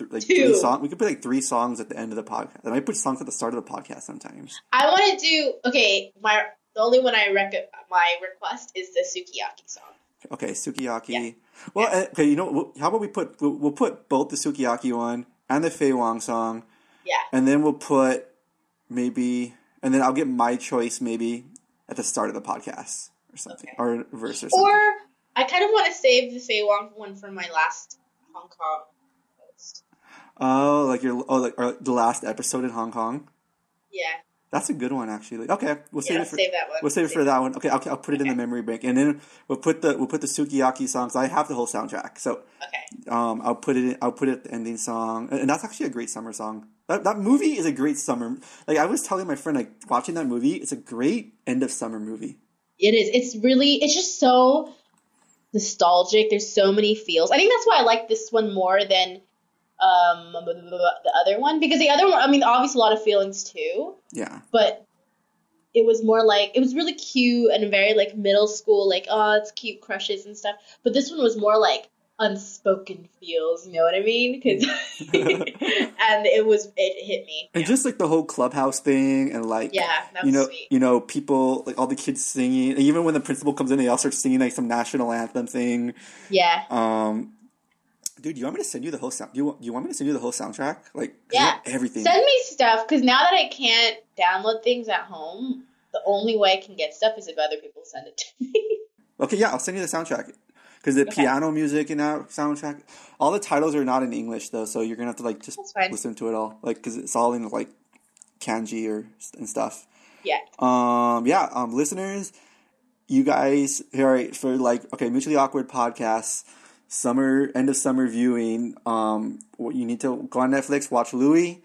th- like Two. three song. We could put like three songs at the end of the podcast. I might put songs at the start of the podcast sometimes. I want to do. Okay, my the only one I rec my request is the Sukiyaki song. Okay, sukiyaki. Yeah. Well, uh, okay. You know, how about we put we'll, we'll put both the sukiyaki one and the Faye Wong song, Yeah, and then we'll put maybe, and then I'll get my choice maybe at the start of the podcast or something, Okay. or verse or something. or I kind of want to save the Faye Wong one for my last Hong Kong. Oh, like your oh, like or the last episode in Hong Kong. Yeah, That's a good one, actually. Okay, we'll save yeah, it for save that one. We'll save it for that one. Okay, I'll, I'll put it in the memory bank, and then we'll put the we'll put the sukiyaki songs. I have the whole soundtrack, so Okay, um, I'll put it. In, I'll put it at the ending song, and, and that's actually a great summer song. That, that movie is a great summer. Like I was telling my friend, like watching that movie, it's a great end of summer movie. it is. It's really. It's just so nostalgic. There's so many feels. I think that's why I like this one more than um the other one because the other one. I mean, obviously a lot of feelings too. Yeah, but it was more like it was really cute and very like middle school like oh it's cute crushes and stuff but this one was more like unspoken feels you know what i mean? Because [LAUGHS] and it was it hit me and just like the whole clubhouse thing, and like yeah that you know, sweet you know, people like all the kids singing. And even when the principal comes in, they all start singing like some national anthem thing. yeah Um, dude, do you want me to send you the whole sound? Do you, want- you want me to send you the whole soundtrack? Like Yeah. everything. send me stuff because now that i can't download things at home the only way i can get stuff is if other people send it to me [LAUGHS] okay, yeah, I'll send you the soundtrack because the Okay. piano music in that soundtrack. All the titles are not in English though, so you're gonna have to like just listen to it all, like because it's all in like kanji or and stuff. yeah Um, yeah, um, listeners, you guys, all right, for like, okay, mutually awkward podcasts, summer, end of summer viewing. Um, what you need to go on Netflix, watch Louis,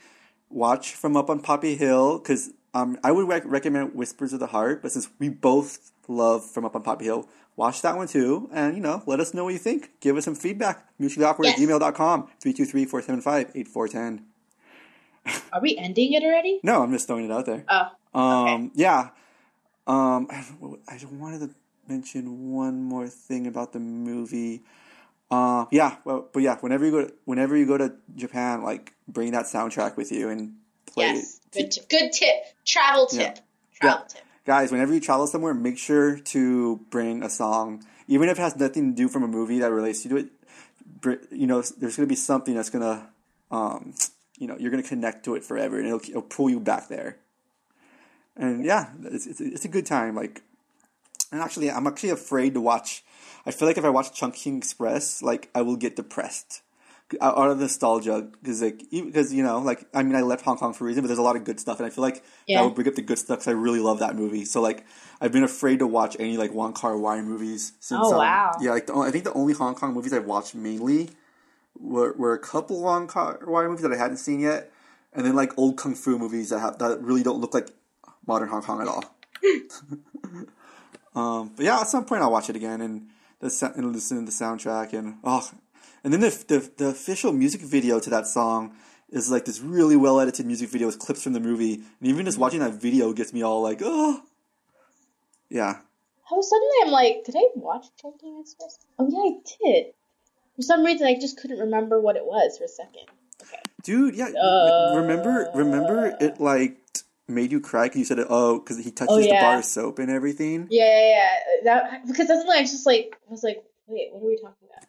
watch From Up on Poppy Hill because um, I would rec- recommend Whispers of the Heart, but since we both love From Up on Poppy Hill, watch that one too, and you know, let us know what you think. Give us some feedback. Mutually awkward Yes. at gmail.com 323-475-8410. Are we ending it already? No, I'm just throwing it out there. Oh, Um, yeah. Um, [SIGHS] I, I wanted to mention one more thing about the movie. Uh, yeah, well, but yeah, whenever you go, whenever you go to Japan, like bring that soundtrack with you and play yes. it. Good, t- good tip. Travel tip. Yeah. Travel Yeah. tip. Guys, whenever you travel somewhere, make sure to bring a song, even if it has nothing to do from a movie that relates to it. You know, there's going to be something that's going to, um, you know, you're going to connect to it forever, and it'll, it'll pull you back there. And yeah, it's, it's, it's a good time. Like, and actually, I'm actually afraid to watch. I feel like if I watch Chungking Express, like I will get depressed out of nostalgia because like because you know like I mean I left Hong Kong for a reason, but there's a lot of good stuff, and I feel like Yeah. that would bring up the good stuff because I really love that movie. So like I've been afraid to watch any like Wong Kar Wai movies since. Oh, um, wow. Yeah, like the, I think the only Hong Kong movies I've watched mainly were were a couple Wong Kar Wai movies that I hadn't seen yet, and then like old kung fu movies that have that really don't look like modern Hong Kong at all. [LAUGHS] um, but yeah, at some point I'll watch it again and the and listen to the soundtrack and oh, and then the, the the official music video to that song is like this really well edited music video with clips from the movie, and even just watching that video gets me all like oh, yeah. Oh, suddenly I'm like, did I watch Chungking Express? Oh yeah, I did. For some reason, I just couldn't remember what it was for a second. Okay. Dude, yeah. Uh, remember, remember it like made you cry because you said. Oh, because he touches Oh, the bar of soap and everything. Yeah, yeah, yeah. That because suddenly I just like I was like, wait, what are we talking about?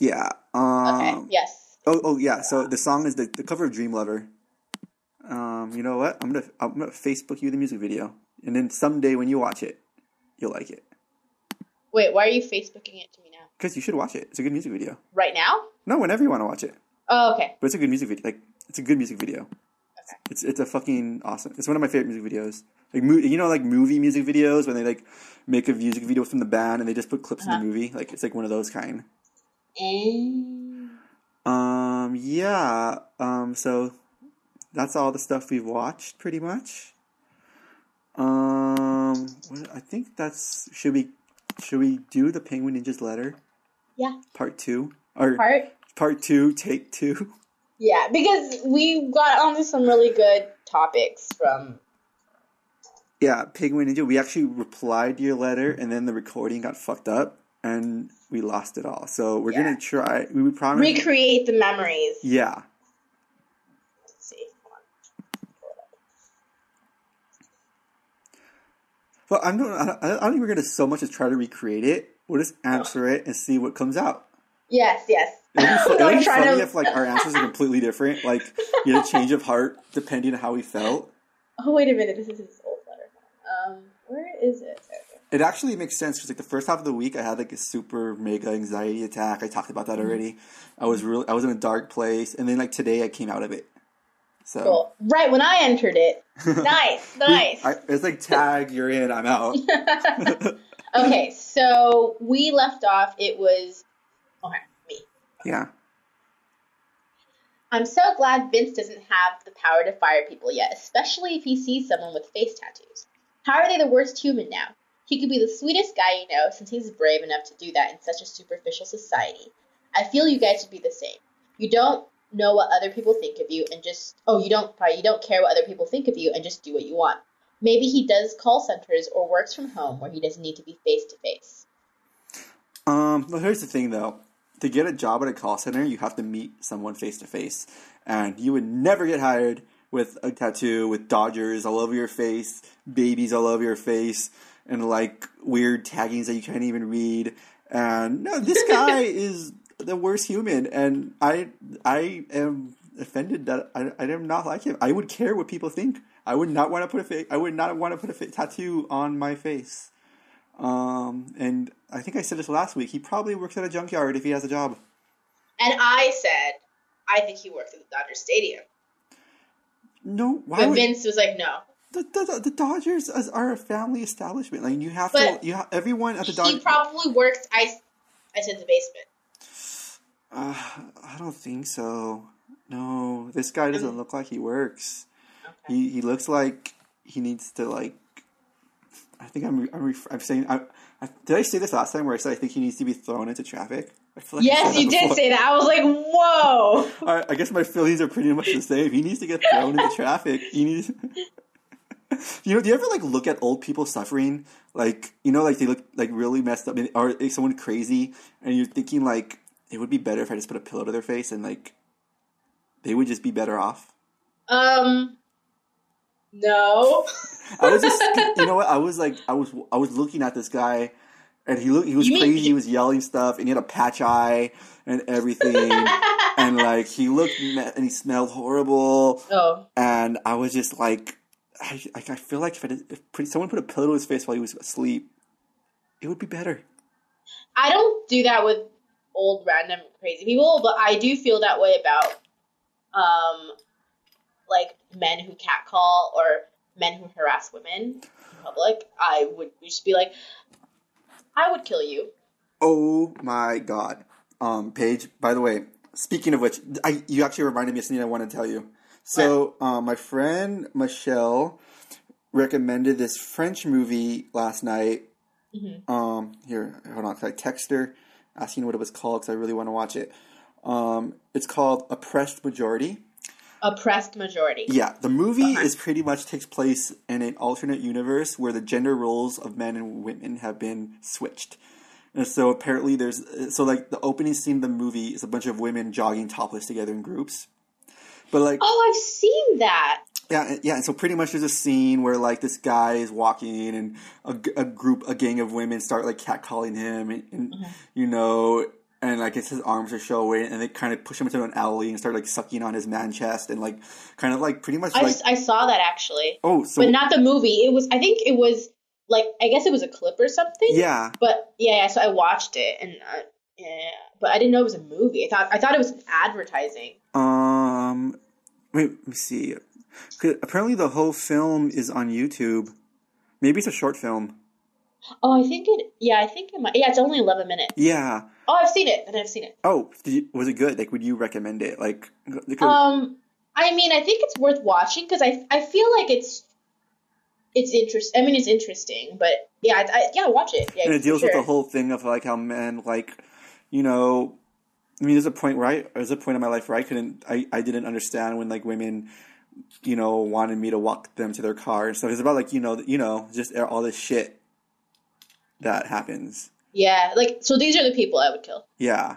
Yeah. Yeah. Um, Okay. yes. Oh, oh, yeah. So the song is the, the cover of Dream Lover. Um, you know what? I'm gonna I'm gonna Facebook you the music video, and then someday when you watch it, you'll like it Wait, why are you Facebooking it to me now? because you should watch it. It's a good music video. Right now? No, whenever you want to watch it, Oh, okay. but it's a good music video. Like it's a good music video. It's it's a fucking awesome. It's one of my favorite music videos. Like mo- you know, like movie music videos when they like make a music video from the band and they just put clips Uh-huh. in the movie. Like it's like one of those kind. And Um, yeah. Um, so that's all the stuff we've watched, pretty much. Um, I think that's should we should we do the Penguin Ninja's letter yeah, part two or part. part two take two? [LAUGHS] Yeah, because we got onto some really good topics from. Yeah, Penguin Ninja. We actually replied to your letter, and then the recording got fucked up, and we lost it all. So we're Yeah. gonna try. We would promise. Recreate the memories. yeah. Let's see. Hold on. Well, I'm not. I don't, I don't think we're gonna so much as try to recreate it. We'll just answer it and see what comes out. Yes, yes. It'll be, [LAUGHS] it'll be funny to- if like our answers are completely different. Like you had a change of heart depending on how we felt. Oh wait a minute, this is his old letter. Um, where is it? It actually makes sense because like the first half of the week I had like a super mega anxiety attack. I talked about that Mm-hmm. already. I was really I was in a dark place, and then like today I came out of it. So Cool. Right when I entered it. [LAUGHS] Nice, nice. I, it's like tag, you're in, I'm out. [LAUGHS] okay, so we left off. It was okay. Yeah. I'm so glad Vince doesn't have the power to fire people yet, especially if he sees someone with face tattoos. How are they the worst human now? He could be the sweetest guy you know since he's brave enough to do that in such a superficial society. I feel you guys should be the same. You don't know what other people think of you and just oh you don't probably you don't care what other people think of you and just do what you want. Maybe he does call centers or works from home where he doesn't need to be face to face. Um, well, here's the thing though. To get a job at a call center, you have to meet someone face to face. And you would never get hired with a tattoo with Dodgers all over your face, babies all over your face, and like weird taggings that you can't even read. And no, this [LAUGHS] guy is the worst human, and I I am offended that I, I am not like him. I would care what people think. I would not want to put a fa- I would not want to put a fa- tattoo on my face. Um, and I think I said this last week. He probably works at a junkyard if he has a job. And I said I think he works at the Dodger Stadium. No, why But would Vince was like, no. the, the, the Dodgers are a family establishment? Like you have But to, you ha- everyone at the Dodgers. He probably works. I, I said the basement. uh, I don't think so. no, this guy doesn't look like he works. He he looks like he needs to like. I think I'm I'm, ref- I'm saying I, I did I say this last time where I said I think he needs to be thrown into traffic. I feel like Yes, you that did say that. I was like, whoa. [LAUGHS] I, I guess my feelings are pretty much the same. He needs to get thrown into traffic. He needs. [LAUGHS] you know, do you ever like look at old people suffering? Like, you know, like they look like really messed up, or like, someone crazy, and you're thinking like it would be better if I just put a pillow to their face and like they would just be better off. Um, no. [LAUGHS] I was just, you know what? I was like, I was, I was looking at this guy, and he looked, he was You crazy. he- He was yelling stuff, and he had a patch eye and everything, [LAUGHS] and like he looked, and he smelled horrible. Oh, and I was just like, I, I I feel like if, I did, if someone put a pillow to his face while he was asleep, it would be better. I don't do that with old random crazy people, but I do feel that way about um like men who catcall or men who harass women in public. I would just be like, I would kill you. Oh my god, um, Paige. By the way, speaking of which, I you actually reminded me of something I want to tell you. So, um, my friend Michelle recommended this French movie last night. Um, here, hold on, I text her asking what it was called because I really want to watch it. Um, it's called Oppressed Majority. Oppressed majority. Yeah, the movie is pretty much takes place in an alternate universe where the gender roles of men and women have been switched. And so apparently there's so like the opening scene of the movie is a bunch of women jogging topless together in groups. But like Oh, I've seen that. yeah, yeah, and so pretty much there's a scene where like this guy is walking and a group, a gang of women start like catcalling him, and, and mm-hmm. you know, and like it's his arms are showing, and they kind of push him into an alley and start like sucking on his man chest, and like kind of like pretty much I, like I saw that actually, oh, so but not the movie. It was I think it was like I guess it was a clip or something. yeah, But yeah, yeah, so I watched it and uh, yeah, but I didn't know it was a movie. I thought I thought it was advertising. um, wait, let me see. 'Cause Apparently, the whole film is on YouTube. Maybe it's a short film. Oh, I think it. Yeah, I think it might. Yeah, it's only eleven minutes. Yeah. Oh, I've seen it. And I've seen it. Oh, was it good? Like, would you recommend it? Like, because- Um, I mean, I think it's worth watching because I I feel like it's it's interest. I mean, it's interesting, but yeah, I, I, yeah, watch it. Yeah, and it deals with the whole thing of like how men like you know i mean there's a point where i there's a point in my life where i couldn't i, I didn't understand when like women you know wanted me to walk them to their car and stuff it's about like you know you know just all this shit that happens Yeah, like so these are the people I would kill. yeah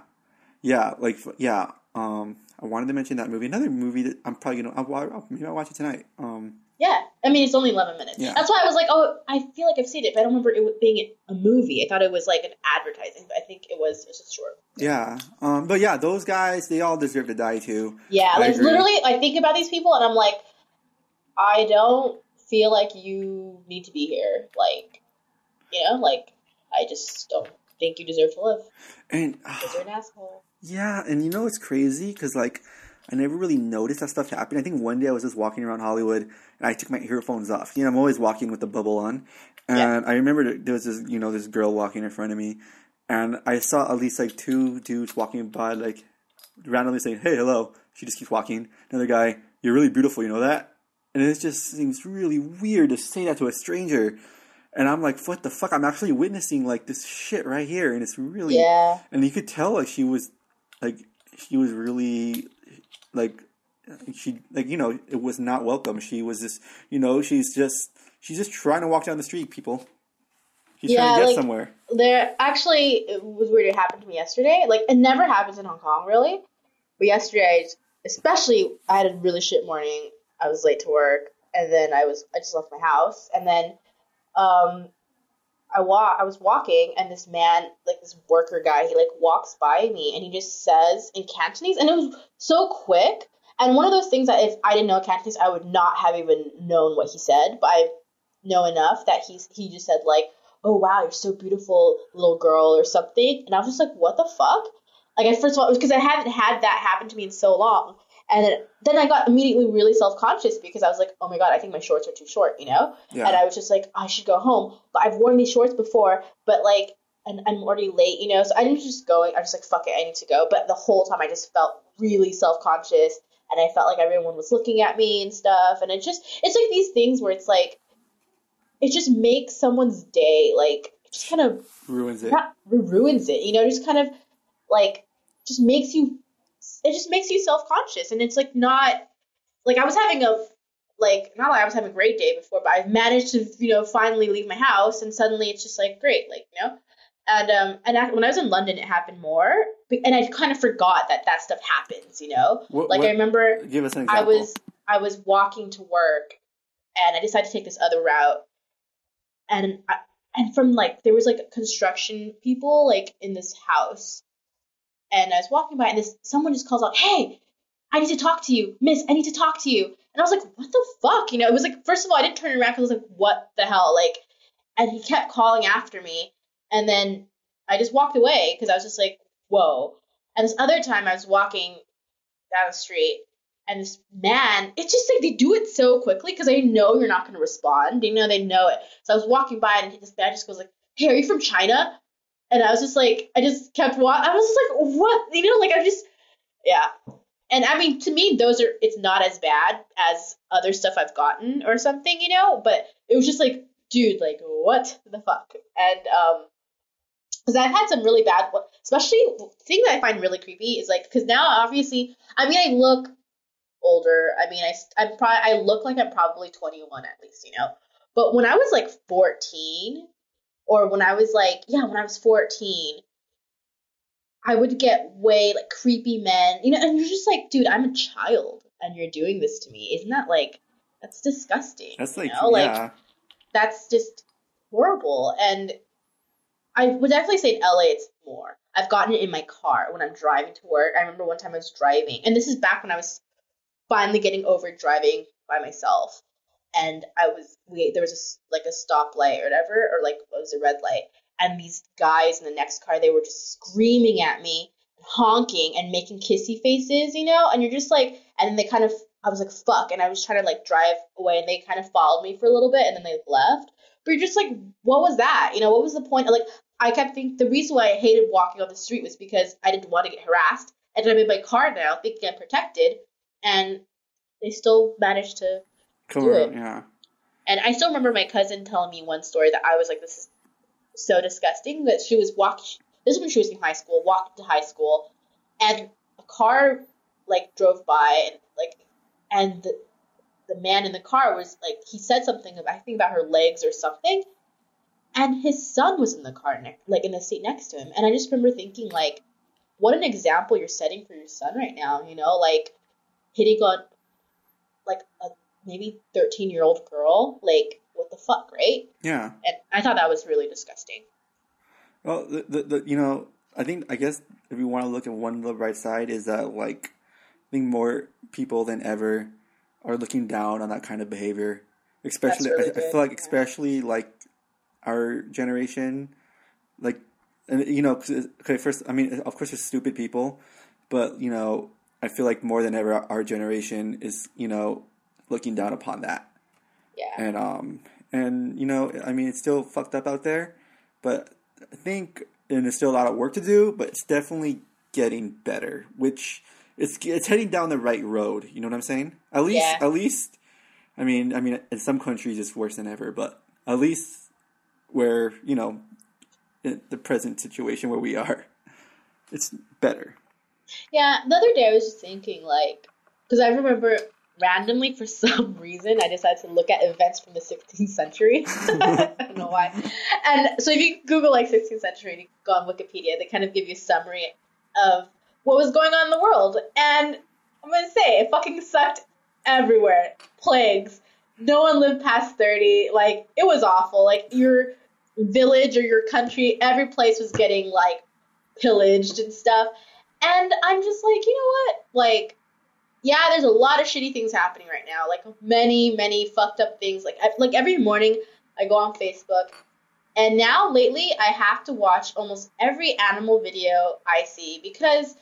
yeah like yeah um i wanted to mention that movie another movie that i'm probably gonna i'll, I'll, maybe i'll watch it tonight um Yeah, I mean it's only eleven minutes. Yeah. That's why I was like, oh, I feel like I've seen it, but I don't remember it being a movie. I thought it was like an advertising, but I think it was just short. yeah um but yeah those guys they all deserve to die too Yeah, I like agree. literally, I think about these people and I'm like, I don't feel like you need to be here. Like, you know, like I just don't think you deserve to live and because you're an asshole. [SIGHS] Yeah, and you know it's crazy because like I never really noticed that stuff happening. I think one day I was just walking around Hollywood and I took my earphones off. You know, I'm always walking with the bubble on, and Yeah. I remember there was this you know this girl walking in front of me, and I saw at least like two dudes walking by like randomly saying hey hello. She just keeps walking. Another guy, you're really beautiful. You know that? And it just seems really weird to say that to a stranger. And I'm like, what the fuck? I'm actually witnessing like this shit right here, and it's really Yeah. and you could tell like she was like she was really like she like you know it was not welcome she was just you know she's just she's just trying to walk down the street people she's trying Yeah, to get like- somewhere There actually it was weird. It happened to me yesterday. Like it never happens in Hong Kong, really. But yesterday, I especially, I had a really shit morning. I was late to work, and then I was I just left my house, and then um, I wa- I was walking, and this man, like this worker guy, he like walks by me, and he just says in Cantonese, and it was so quick. And one of those things that if I didn't know Cantonese, I would not have even known what he said. But I know enough that he's he just said like, "Oh wow, you're so beautiful, little girl," or something. And I was just like, "What the fuck?" Like at first of all, because I haven't had that happen to me in so long. And then, then I got immediately really self conscious because I was like, oh my god, I think my shorts are too short, you know? Yeah. And I was just like, I should go home. But I've worn these shorts before, but like, and I'm already late, you know? So I didn't just go, I was just like, fuck it, I need to go. But the whole time I just felt really self conscious, and I felt like everyone was looking at me and stuff. And it just it's like these things where it's like it just makes someone's day like just kind of ruins it. not ruins it, you know, just kind of like just makes you it just makes you self conscious and it's like not like I was having a like not like I was having a great day before, but I've managed to, you know, finally leave my house and suddenly it's just like great, like, you know. And um and I, when I was in London it happened more and I kind of forgot that that stuff happens, you know. What- like what- I remember Give us an example. I was I was walking to work and I decided to take this other route and I, and from like there was like construction people like in this house and I was walking by and this someone just calls out, "Hey, I need to talk to you, Miss. I need to talk to you." And I was like, "What the fuck?" You know, it was like first of all I didn't turn around because I was like, "What the hell?" Like, and he kept calling after me, and then I just walked away because I was just like, "Whoa." And this other time I was walking down the street and this man, it's just like they do it so quickly because they know you're not going to respond. You know, they know it. So I was walking by and this man just goes like, "Hey, are you from China?" And I was just like, I just kept walking. I was just like, "What?" You know, like I just, yeah. And I mean, to me, those are it's not as bad as other stuff I've gotten or something, you know. But it was just like, dude, like what the fuck? And um, because I've had some really bad, especially thing that I find really creepy is like, because now obviously, I mean, I look older. I mean, I I'm probably I look like I'm probably 21 at least, you know. But when I was like 14, or when I was like, yeah, when I was 14, I would get way like creepy men, you know, and you're just like, dude, I'm a child, and you're doing this to me. Isn't that like, that's disgusting? That's you like, know? like yeah. that's just horrible. And I would definitely say in LA it's more. I've gotten it in my car when I'm driving to work. I remember one time I was driving, and this is back when I was finally getting over driving by myself. And I was we there was a like a stoplight or whatever, or like it was a red light, and these guys in the next car they were just screaming at me, honking and making kissy faces, you know. And you're just like, and then they kind of I was like fuck, and I was trying to like drive away, and they kind of followed me for a little bit, and then they left. But you're just like, what was that? You know, what was the point? Like, I kept thinking the reason why I hated walking on the street was because I didn't want to get harassed. And I'm in my car now, thinking I'm protected, and they still managed to. It. yeah. And I still remember my cousin telling me one story that I was like, this is so disgusting. That she was walking. This is when she was in high school, walked to high school, and a car like drove by, and like, and the the man in the car was like, he said something about I think about her legs or something, and his son was in the car, ne- like in the seat next to him, and I just remember thinking like, what an example you're setting for your son right now, you know, like hitting on like a maybe 13 year old girl, like what the fuck, right? Yeah. And I thought that was really disgusting. Well, the, the, the you know, I think I guess if you want to look at one the bright side is that like I think more people than ever are looking down on that kind of behavior. Especially, really I, I feel like yeah. especially like our generation, like and you know, 'cause- okay, first I mean, of course, there's stupid people, but you know, I feel like more than ever, our generation is you know looking down upon that Yeah. and um and you know i mean it's still fucked up out there but i think and there's still a lot of work to do but it's definitely getting better which it's it's heading down the right road you know what i'm saying at least Yeah. at least i mean i mean in some countries it's worse than ever but at least where you know in the present situation where we are it's better Yeah, the other day I was just thinking, like, because I remember randomly for [LAUGHS] some reason I decided to look at events from the 16th century. [LAUGHS] I don't know why. And so if you Google like 16th century and you go on Wikipedia, they kind of give you a summary of what was going on in the world. And I'm gonna say it fucking sucked everywhere. Plagues. No one lived past 30. Like it was awful. Like your village or your country, every place was getting like pillaged and stuff. And I'm just like, you know what? Like, yeah, there's a lot of shitty things happening right now. Like many, many fucked up things. Like, I, like every morning I go on Facebook, and now lately I have to watch almost every animal video I see because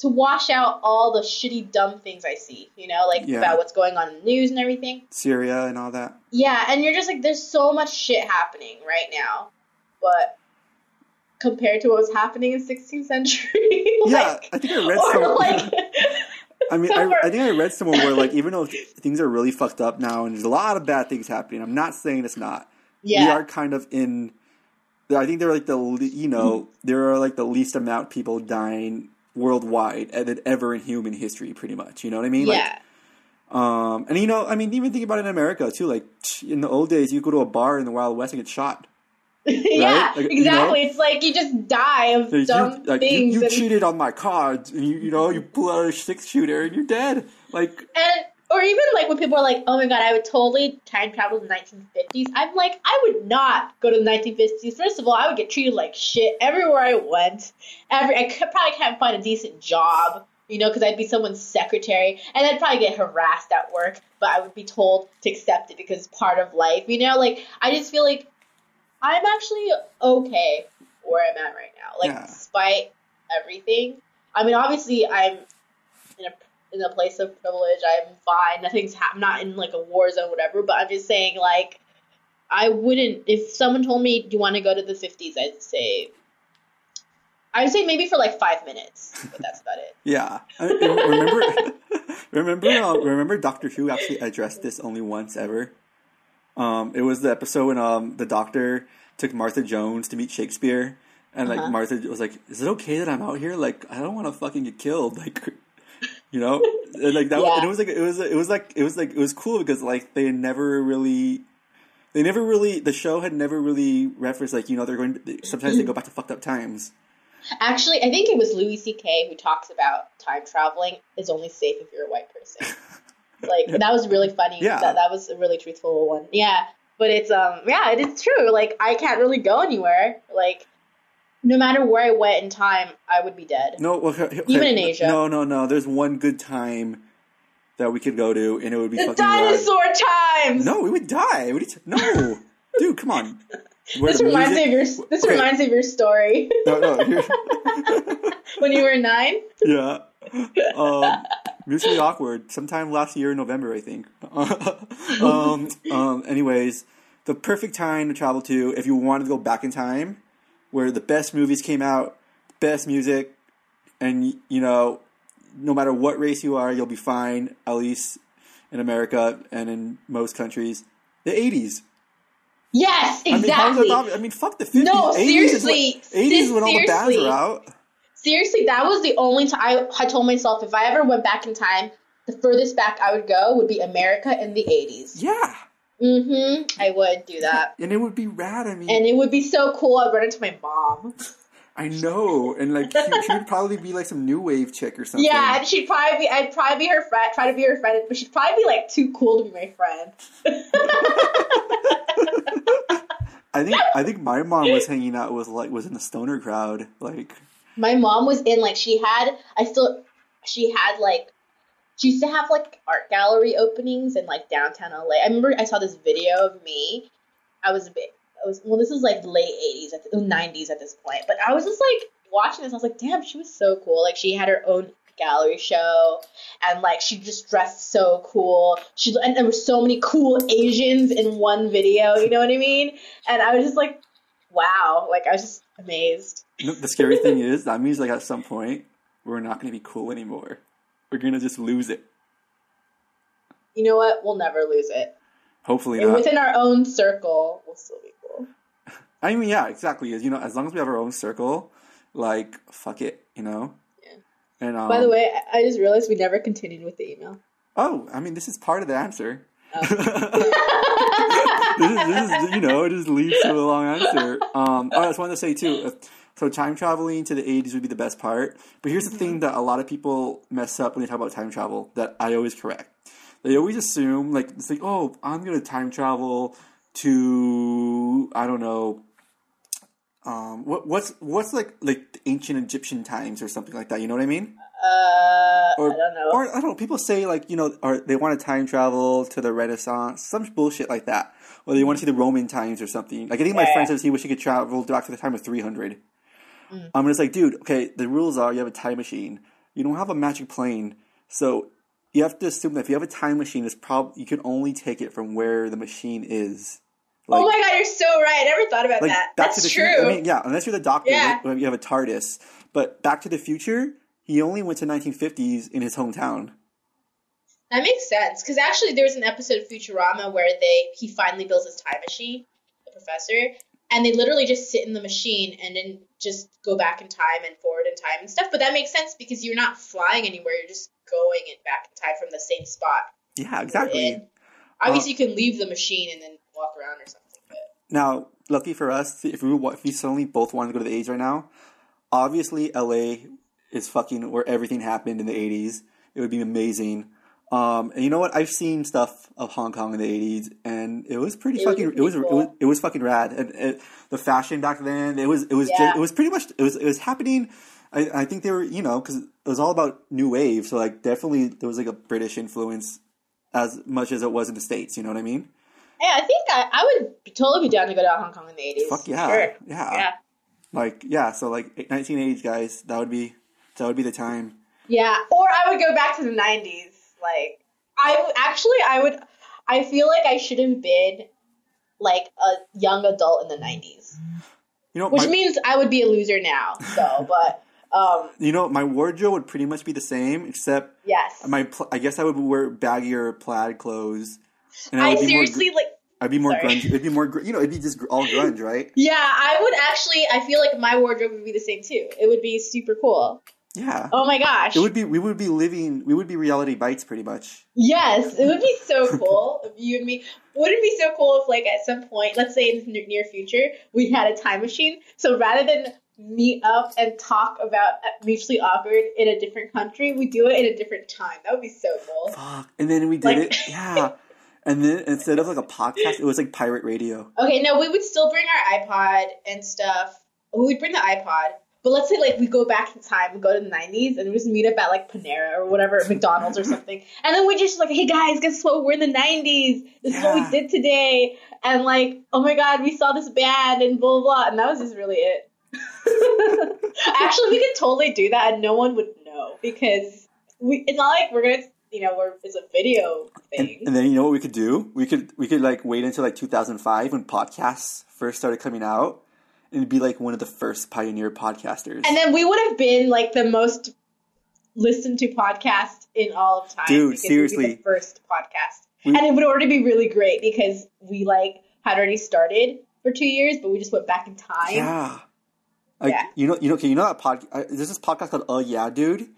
to wash out all the shitty, dumb things I see. You know, like Yeah. about what's going on in the news and everything. syria and all that Yeah, and you're just like, there's so much shit happening right now, but compared to what was happening in 16th century, [LAUGHS] yeah like, i think i read or some like, [LAUGHS] I mean, I, I think I read somewhere where like [LAUGHS] even though things are really fucked up now and there's a lot of bad things happening, I'm not saying it's not. Yeah. We are kind of in. I think they're like the you know there are like the least amount of people dying worldwide than ever in human history, pretty much. You know what I mean? Like, yeah. um, and you know, I mean, even think about it in America too. Like in the old days, you go to a bar in the Wild West and get shot. [LAUGHS] yeah, Like, you exactly. know? it's like you just die of Like, dumb you, like, you, things. you and, cheated on my cards, and you, you know, you pull out a six shooter and you're dead. Like, and or even like when people are like, "Oh my god, I would totally time travel to the 1950s." I'm like, I would not go to the 1950s. First of all, I would get treated like shit everywhere I went. Every I could, probably can't find a decent job, you know, because I'd be someone's secretary, and I'd probably get harassed at work. But I would be told to accept it because it's part of life, you know. Like I just feel like I'm actually okay where I'm at right now. Like Yeah. despite everything, I mean, obviously I'm in a in a place of privilege. I'm fine. Nothing's ha- I'm not in like a war zone, whatever. But I'm just saying, like, I wouldn't. If someone told me, "Do you want to go to the 50s?" I'd say, I'd say maybe for like five minutes, but that's about it. [LAUGHS] yeah. Remember, [LAUGHS] remember, uh, remember, Doctor Who actually addressed this only once ever. Um, it was the episode when um the Doctor took Martha Jones to meet Shakespeare, and like Uh-huh. Martha was like, "Is it okay that I'm out here? Like, I don't want to fucking get killed." [LAUGHS] Like, you know, and, like that. was- Yeah. And it was like it was it was like it was like it was cool because like they never really. They never really. The show had never really referenced like you know they're going. To, sometimes they go back to fucked up times. Actually, I think it was Louis C.K. who talks about time traveling is only safe if you're a white person. [LAUGHS] Like that was really funny. Yeah. That that was a really truthful one. Yeah. But it's um yeah, it is true. Like I can't really go anywhere. Like no matter where I went in time, I would be dead. No, well, okay, Even in Asia. No, no, no. There's one good time that we could go to, and it would be The fucking rad. dinosaur times. No, we would die. What t- no, [LAUGHS] dude, come on. Where This reminds me of your this Okay. reminds me of your story No, no. [LAUGHS] When you were nine. [LAUGHS] yeah. Um, mutually awkward. Sometime last year in November, I think. [LAUGHS] um, um, anyways, the perfect time to travel to if you wanted to go back in time, where the best movies came out, best music, and you know, no matter what race you are, you'll be fine. At least in America and in most countries, the '80s. Yes, I mean, how is exactly. that I mean, fuck the 50s. No, 80s seriously, Is what, 80s is when all the bands seriously. are out. Seriously, that was the only time I, I told myself if I ever went back in time, the furthest back I would go would be America in the 80s. Yeah. Mm-hmm. I would do that. [LAUGHS] And it would be rad. I mean, And it would be so cool. I'd run into my mom. [LAUGHS] I know. And like, she, she would probably be like some new wave chick or something. Yeah, and she'd probably be, I'd probably be her friend, try to be her friend, but she'd probably be like too cool to be my friend. [LAUGHS] I think I think my mom was hanging out with like was in the stoner crowd. Like, My mom was in like, she had, I still, she had like, she used to have like art gallery openings in like downtown LA. I remember I saw this video of me. I was a bit, I was, well, this was like late 80s, at the, 90s at this point, but I was just like watching this. I was like, damn, she was so cool. Like, she had her own gallery show and like she just dressed so cool she and there were so many cool asians in one video you know what i mean and i was just like wow like i was just amazed the scary thing is that means like at some point we're not going to be cool anymore. We're going to just lose it. you know what we'll never lose it Hopefully and not. within our own circle we'll still be cool [LAUGHS] I mean, yeah, exactly. As you know, as long as we have our own circle, like fuck it, you know. Yeah. And um, by the way I- i just realized we never continued with the email oh, I mean, this is part of the answer. Oh. [LAUGHS] this, is, this is, you know, it just leads to a long answer. Um, oh, I just wanted to say too. uh, So time traveling to the '80s would be the best part. But here's the thing that a lot of people mess up when they talk about time travel. That I always correct. They always assume like it's like, oh, I'm gonna time travel to I don't know. Um, what what's what's like like ancient Egyptian times or something like that? You know what I mean? uh Or, i don't know Or I don't know. People say like you know, or they want to time travel to the Renaissance, some bullshit like that, or they want to see the Roman times or something. Like I think my friend says he wish he could travel back to the time of three hundred. Mm. I'm just like, dude. Okay, the rules are you have a time machine. You don't have a magic plane, so you have to assume that if you have a time machine, it's prob you can only take it from where the machine is. Like, oh my god you're so right i never thought about like that Back that's to the true Future. I mean, yeah, unless you're the Doctor, Yeah. like, you have a TARDIS. But Back to the Future, he only went to 1950s in his hometown. That makes sense because actually there was an episode of Futurama where they he finally builds his time machine, the professor, and they literally just sit in the machine and then just go back in time and forward in time and stuff. But that makes sense because you're not flying anywhere; you're just going in back in time from the same spot. Yeah, exactly. And obviously, you can leave the machine and then walk around or something. But Now, lucky for us, if we if we suddenly both wanted to go to the '80s right now, obviously LA is fucking where everything happened in the '80s. It would be amazing. Um, and you know what? I've seen stuff of Hong Kong in the '80s, and it was pretty It fucking. pretty it was cool. it was it was fucking rad. And the fashion back then, it was it was Yeah. just, it was pretty much it was it was happening. I, I think they were you know because it was all about new wave, so like definitely there was like a British influence as much as it was in the states. You know what I mean? yeah, I think I, I would totally be down to go to Hong Kong in the eighties. Fuck yeah, Sure. yeah. yeah. Like yeah, so like 1980s guys, that would be that would be the time. Yeah, or I would go back to the '90s. Like, I actually, I would. I feel like I should have been like a young adult in the '90s, You know, which my, means I would be a loser now. So, [LAUGHS] but um, you know, my wardrobe would pretty much be the same, except yes, my pl- I guess I would wear baggier plaid clothes, and I I would be seriously more. like. I'd be more sorry. grunge. It'd be more. Gr- you know, it'd be just all grunge, right? [LAUGHS] Yeah, I would actually. I feel like my wardrobe would be the same too. It would be super cool. Yeah. Oh my gosh! It would be. We would be living. We would be reality bites, pretty much. Yes, it would be so [LAUGHS] cool if you and me. Wouldn't it be so cool if, like, at some point, let's say in the near future, we had a time machine? So rather than meet up and talk about uh, mutually awkward in a different country, we do it in a different time. That would be so cool. Fuck. And then we did Like- it. [LAUGHS] Yeah. And then instead of like a podcast, it was like pirate radio. Okay, no, we would still bring our iPod and stuff. We'd bring the iPod. But let's say like we go back in time, we go to the '90s, and we just meet up at like Panera or whatever, McDonald's or [LAUGHS] something, and then we just like, hey guys, guess what? We're in the '90s. This is what we did today, and like, oh my god, we saw this band and blah blah, blah. and that was just really it. [LAUGHS] Actually, we could totally do that, and no one would know because we. It's not like we're gonna, you know, we're it's a video And, thing. and then you know what we could do? We could we could like wait until like 2005 when podcasts first started coming out, and it'd be like one of the first pioneer podcasters. And then we would have been like the most listened to podcast in all of time. Dude, because we'd be seriously. the first podcast, We- and it would already be really great because we like had already started for two years, but we just went back in time. yeah. Like Yeah. you know, you know, okay, you know that pod. Uh, there's this podcast called Oh Yeah, Dude,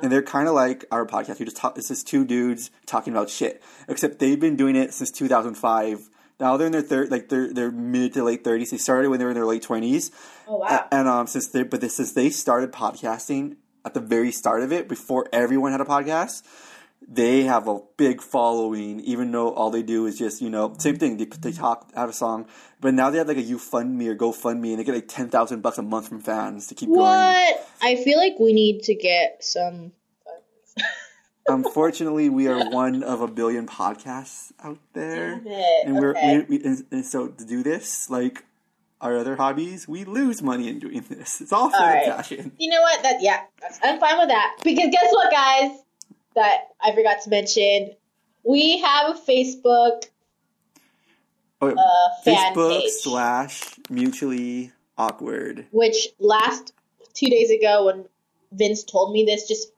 and they're kind of like our podcast. We just talk. It's just two dudes talking about shit. Except they've been doing it since 2005. Now they're in their third, like they're they're mid to late 30s. They started when they were in their late 20s. Oh wow! And um, since they but this, since they started podcasting at the very start of it, before everyone had a podcast, they have a big following. Even though all they do is just you know same thing. They they talk, have a song, but now they have like a UFundMe or GoFundMe, and they get like ten thousand bucks a month from fans to keep going. what? I feel like we need to get some. [LAUGHS] Unfortunately, we are one of a billion podcasts out there, and we're okay. we, we, and, and so to do this like. Our other hobbies, we lose money in doing this. It's all for All the right. passion. You know what? That yeah, I'm fine with that. Because guess what, guys? That I forgot to mention. We have a Facebook Oh, uh, Facebook page. slash mutually awkward. which last two days ago when Vince told me this, just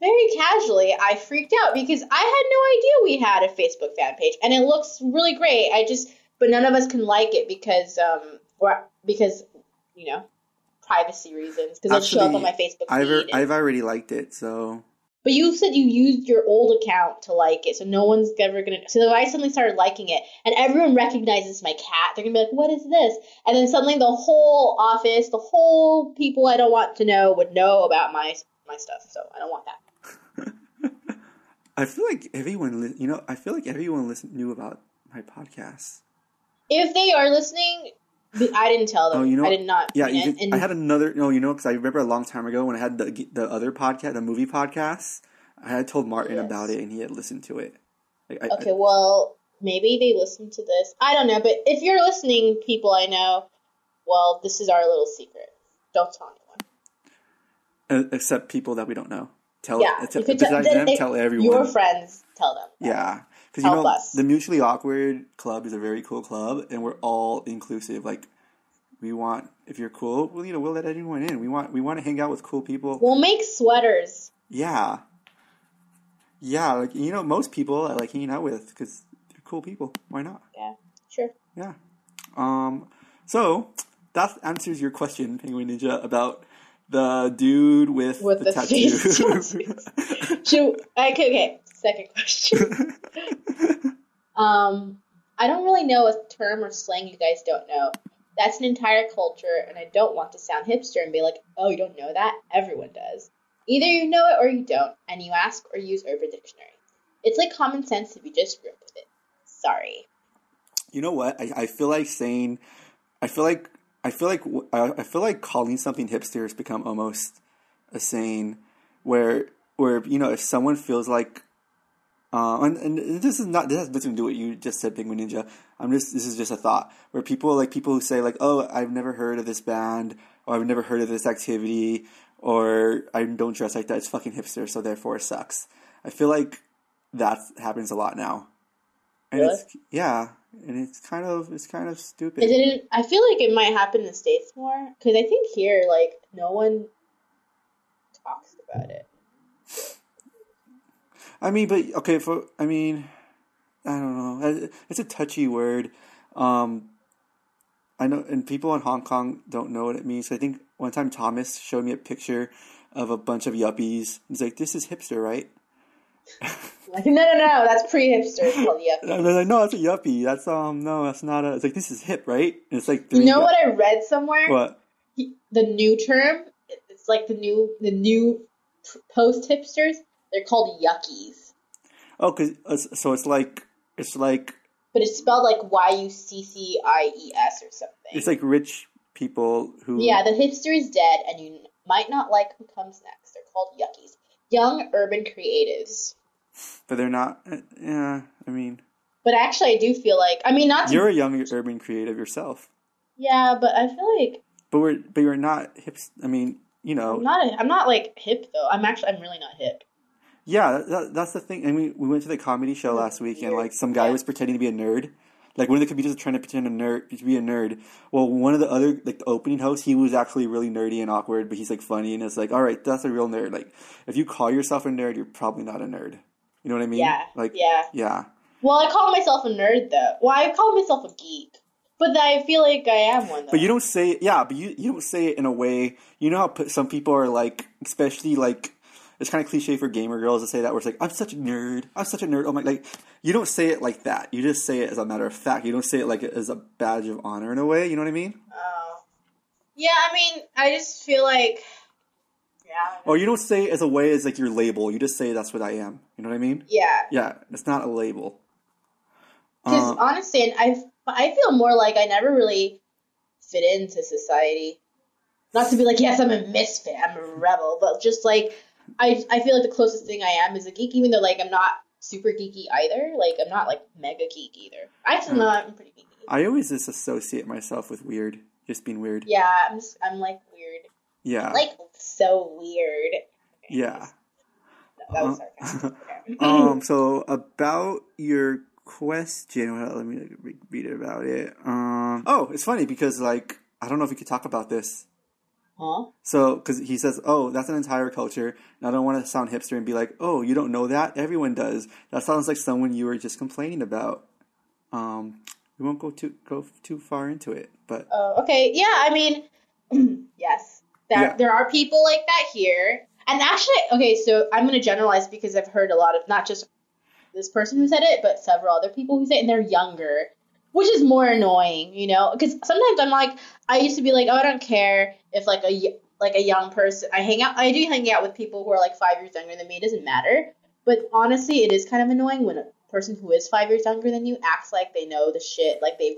very casually, I freaked out because I had no idea we had a Facebook fan page, and it looks really great. I just, but none of us can like it because, um, or because you know, privacy reasons. Because it'll show up on my Facebook I've and- I've already liked it, so but you said you used your old account to like it, so no one's ever gonna. So if I suddenly started liking it, and everyone recognizes my cat, they're gonna be like, "What is this?" And then suddenly the whole office, the whole people I don't want to know would know about my my stuff. So I don't want that. I feel like everyone, li- you know, I feel like everyone listen knew about my podcast. If they are listening, I didn't tell them. Oh, you know, I did not. Yeah, and, you can, and I had another. No, you know, because I remember a long time ago when I had the the other podcast, the movie podcast. I had told Martin Yes. about it, and he had listened to it. Like, I, okay. Well, maybe they listened to this. I don't know, but if you're listening, people I know, well, this is our little secret. Don't tell anyone. Except people that we don't know. Tell Yeah, you could tell, them, tell everyone. Your friends tell them. Yeah, because you know us. the mutually awkward club is a very cool club, and we're all inclusive. Like we want, if you're cool, well, you know, we'll let anyone in. We want, we want to hang out with cool people. We'll make sweaters. Yeah, yeah, like you know, most people I like hanging out with because they're cool people. Why not? Yeah, sure. Yeah. Um. So that answers your question, Penguin Ninja, about the dude with, With the face tattoos. Should, okay, okay. Second question. [LAUGHS] um, I don't really know a term or slang you guys don't know. That's an entire culture, and I don't want to sound hipster and be like, oh, you don't know that? Everyone does. Either you know it or you don't, and you ask or use Urban Dictionary. It's like common sense if you just grew up with it. Sorry. you know what? I, I feel like saying, I feel like I feel like I feel like calling something hipster has become almost a saying where where you know if someone feels like. Uh, and, and this is not this has nothing to do with what you just said, Penguin Ninja. I'm just this is just a thought where people like people who say like, oh, I've never heard of this band, or I've never heard of this activity, or I don't dress like that. It's fucking hipster, so therefore it sucks. I feel like that happens a lot now, and Really? it's yeah, and it's kind of it's kind of stupid. It? I feel like it might happen in the states more because I think here, like, no one talks about it. I mean, but okay, for I mean, I don't know. It's a touchy word. Um, I know, and people in Hong Kong don't know what it means. I think one time Thomas showed me a picture of a bunch of yuppies. He's like, "This is hipster, right?" [LAUGHS] Like, no, no, no, that's pre-hipster. It's called And yuppie. I'm like, "No, that's a yuppie. That's um, no, that's not a." It's like this is hip, right? And it's like, You know what I read somewhere? What? The new term. It's like the new, the new post hipsters. They're called yuccies, Oh, cause it's- so it's like it's like but it's spelled like Y U C C I E S or something. it's like rich people who Yeah, the hipster is dead, and you might not like who comes next. They're called yuccies. Young urban creatives. But they're not. uh, Yeah, I mean, But actually, I do feel like I mean, not to you're a young urban creative yourself. yeah, but I feel like But we're but you're not hip. I mean, you know, I'm not. A, I'm not like hip though. I'm actually. I'm really not hip. yeah. That, that's the thing. I mean, we went to the comedy show last week, and like some guy Yeah. was pretending to be a nerd. Like one of the comedians was trying to pretend a nerd to be a nerd. Well, one of the other like the opening hosts, he was actually really nerdy and awkward, but he's like funny, and it's like, all right, that's a real nerd. Like if you call yourself a nerd, you're probably not a nerd. You know what I mean? Yeah. Like yeah. yeah. Well, I call myself a nerd though. Well, I call myself a geek, but I feel like I am one though. But you don't say it, yeah, but you, you don't say it in a way, you know how some people are like, especially like, it's kind of cliche for gamer girls to say that, where it's like, I'm such a nerd, I'm such a nerd. Oh my, like, you don't say it like that. You just say it as a matter of fact. You don't say it like as a badge of honor in a way, you know what I mean? Oh. Yeah, I mean, I just feel like. Yeah. Or you don't say it as a way as like your label. You just say that's what I am. You know what I mean? Yeah. Yeah, it's not a label. Because Uh, honestly, and I I feel more like I never really fit into society. Not to be like, yes, I'm a misfit, I'm a rebel, but just like I I feel like the closest thing I am is a geek, even though like I'm not super geeky either. Like I'm not like mega geek either. I actually know I'm pretty geeky. I always just associate myself with weird, just being weird. Yeah, I'm just, I'm like weird, Yeah. like so weird. yeah. That was Uh, [LAUGHS] um [LAUGHS] so about your question well, let me re- read it about it um oh it's funny because like i don't know if we could talk about this huh? so because he says oh that's an entire culture and i don't want to sound hipster and be like oh you don't know that everyone does that sounds like someone you were just complaining about um we won't go too go too far into it but Oh, okay. Yeah, I mean, [CLEARS THROAT] yes, there Yeah. there are people like that here, and actually, okay. So I'm going to generalize because I've heard a lot of not just this person who said it, but several other people who say it, and they're younger, which is more annoying, you know? Because sometimes I'm like, I used to be like, oh, I don't care if like a like a young person. I hang out. I do hang out with people who are like five years younger than me. It doesn't matter. But honestly, it is kind of annoying when a person who is five years younger than you acts like they know the shit, like they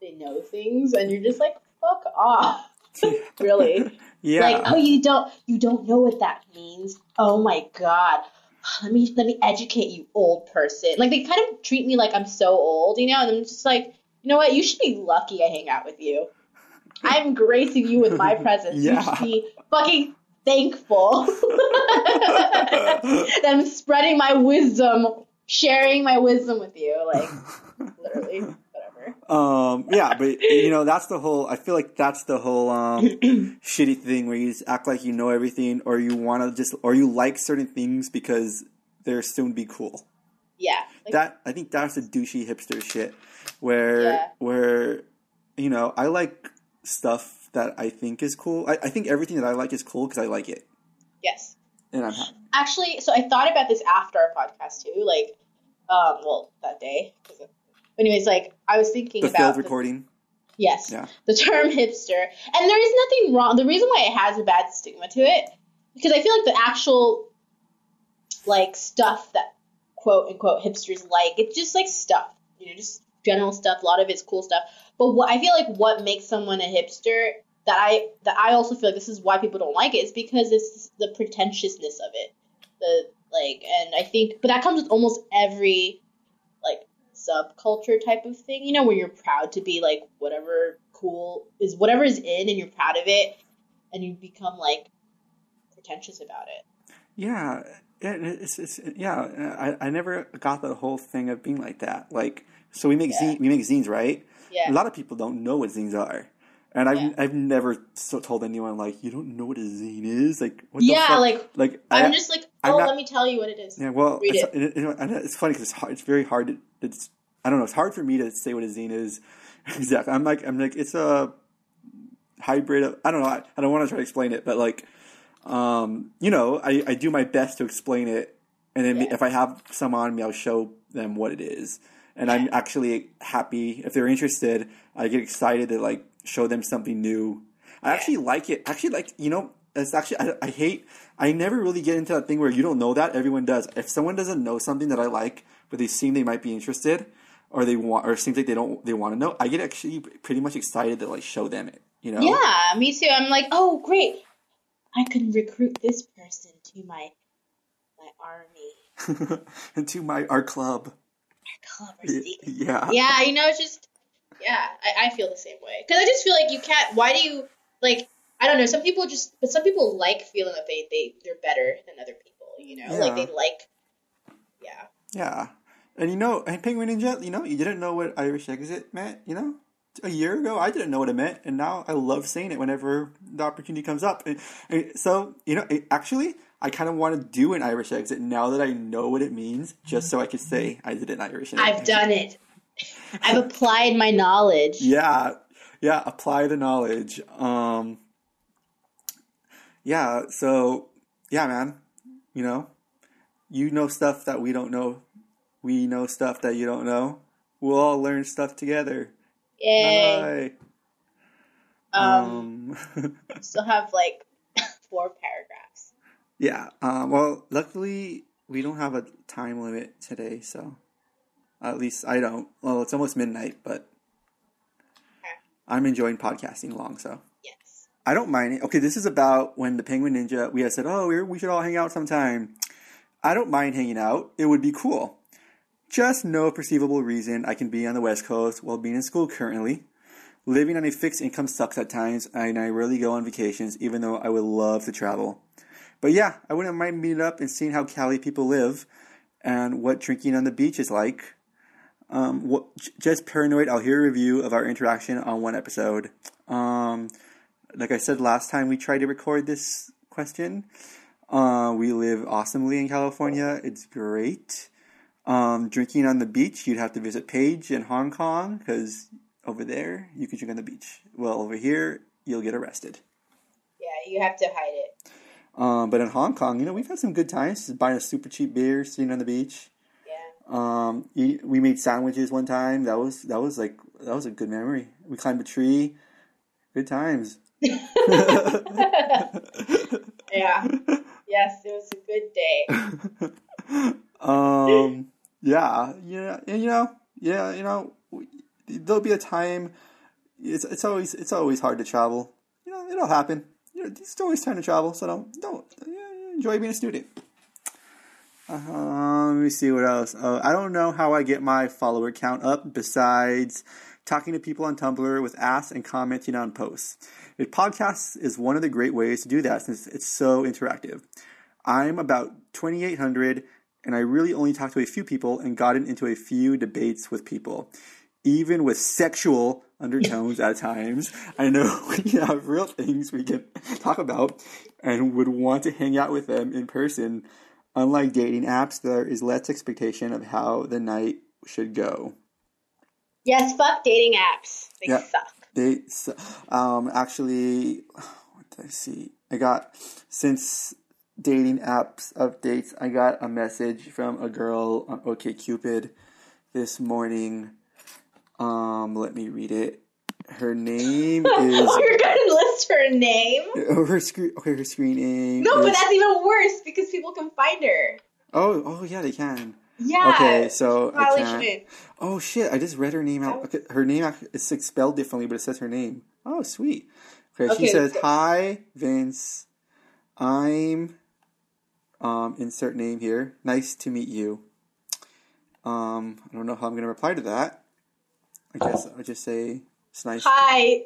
they know things, and you're just like, fuck off. [LAUGHS] really? yeah Like, oh, you don't you don't know what that means. Oh my god. Let me let me educate you, old person. Like they kind of treat me like I'm so old, you know, and I'm just like, you know what? You should be lucky I hang out with you. I'm gracing you with my [LAUGHS] presence. You should be fucking thankful that [LAUGHS] I'm spreading my wisdom, sharing my wisdom with you. Like, literally. Um, yeah, but you know, that's the whole. I feel like that's the whole um, [CLEARS THROAT] shitty thing where you just act like you know everything, or you want to just, or you like certain things because they're soon to be cool. Yeah. Like, that I think that's the douchey hipster shit, where Yeah. where you know I like stuff that I think is cool. I, I think everything that I like is cool because I like it, yes. and I'm happy. Actually, so I thought about this after our podcast too. Like, um, well, that day. 'cause of- Anyways, like I was thinking The about the- recording. Yes. Yeah. The term hipster. And there is nothing wrong. The reason why it has a bad stigma to it, because I feel like the actual, like, stuff that quote unquote hipsters like, it's just like stuff. You know, just general stuff. A lot of it's cool stuff. But what I feel like what makes someone a hipster that I that I also feel like this is why people don't like it is because it's the pretentiousness of it. The like, and I think, but that comes with almost every subculture type of thing, you know, where you're proud to be like whatever cool is whatever is in and you're proud of it and you become like pretentious about it. Yeah, it, it's, it's yeah. I, I never got the whole thing of being like that. Like, so we make Yeah. zine, we make zines, right? Yeah. A lot of people don't know what zines are, and I've Yeah. I've never so told anyone like you don't know what a zine is. Like, what Yeah, like, like I'm I- just like, oh, not- let me tell you what it is. Yeah, well, Read it's, it. it- it- it's funny because it's hard. It's very hard. To, it's I don't know. It's hard for me to say what a zine is. [LAUGHS] exactly. I'm like I'm like it's a hybrid of I don't know. I, I don't want to try to explain it, but like, um, you know, I, I do my best to explain it, and then Yeah. if I have some on me, I'll show them what it is. And I'm actually happy if they're interested. I get excited to like show them something new. I actually like it. Actually, like you know, it's actually I, I hate. I never really get into that thing where you don't know that everyone does. If someone doesn't know something that I like, but they seem they might be interested, or they want, or seems like they don't, they want to know, I get actually pretty much excited to like show them it. You know? Yeah, me too. I'm like, oh, great. I can recruit this person to my my army, and [LAUGHS] to my our club. my club secret. Yeah. yeah, you know, it's just yeah, I, I feel the same way because I just feel like you can't. Why do you like? I don't know. Some people just, but some people like feeling that they they they're better than other people. You know, like they like. Yeah. Yeah. And you know, and Penguin Ninja, you know, you didn't know what Irish exit meant, you know? A year ago, I didn't know what it meant, and now I love saying it whenever the opportunity comes up. And, and so, you know, it, actually, I kind of want to do an Irish exit now that I know what it means, just mm-hmm. so I could say I did an Irish exit. I've done it. [LAUGHS] I've applied my knowledge. Yeah, yeah. Apply the knowledge. Um, yeah. So, yeah, man. You know, you know stuff that we don't know. We know stuff that you don't know. We'll all learn stuff together. Yay. Bye. Um, Um, [LAUGHS] still have like [LAUGHS] four paragraphs. yeah. Um, well, luckily we don't have a time limit today, so at least I don't. Well, it's almost midnight, but Okay. I'm enjoying podcasting along. so. Yes. I don't mind it. Okay, this is about when the Penguin Ninja, we had said, oh, we're, we should all hang out sometime. I don't mind hanging out. It would be cool. Just no perceivable reason I can be on the West Coast while being in school currently. Living on a fixed income sucks at times, and I rarely go on vacations, even though I would love to travel. But yeah, I wouldn't mind meeting up and seeing how Cali people live and what drinking on the beach is like. Um, what, just paranoid. I'll hear a review of our interaction on one episode. Um, like I said last time we tried to record this question, uh, we live awesomely in California. It's great. Um, drinking on the beach, you'd have to visit Paige in Hong Kong because over there you can drink on the beach. Well, over here you'll get arrested. Yeah, you have to hide it. Um, but in Hong Kong, you know, we've had some good times. Just buying a super cheap beer, sitting on the beach. Um, eat, we made sandwiches one time. That was that was like that was a good memory. We climbed a tree. Good times. [LAUGHS] [LAUGHS] Yeah. yes, it was a good day. um, yeah, yeah, and, you know, yeah, you know, there'll be a time. It's it's always it's always hard to travel. You know, it'll happen. You know, it's always time to travel. So don't don't enjoy being a student. Uh, let me see what else. Uh, I don't know how I get my follower count up besides talking to people on Tumblr with asks and commenting on posts. A podcast is one of the great ways to do that since it's so interactive. I'm about 2,800 and I really only talked to a few people and gotten into a few debates with people, even with sexual undertones at times. I know [LAUGHS] we have real things we can talk about and would want to hang out with them in person. Unlike dating apps, there is less expectation of how the night should go. Yes, fuck dating apps. They Yeah. suck. They s- um actually what did I see? I got since dating apps updates, I got a message from a girl on OkCupid this morning. Um, let me read it. Her name [LAUGHS] is You're gonna list her name? [LAUGHS] oh, her screen. Okay, her screen name. No, but that's even worse because people can find her. oh, oh yeah, they can. Yeah. Okay, so I Probably can't. shouldn't. Oh shit! I just read her name out. Okay, her name is spelled differently, but it says her name. Oh, sweet. Okay, she says, "Hi, Vince. I'm um insert name here. Nice to meet you." Um, I don't know how I'm gonna reply to that. I guess I'll just say it's nice. Hi,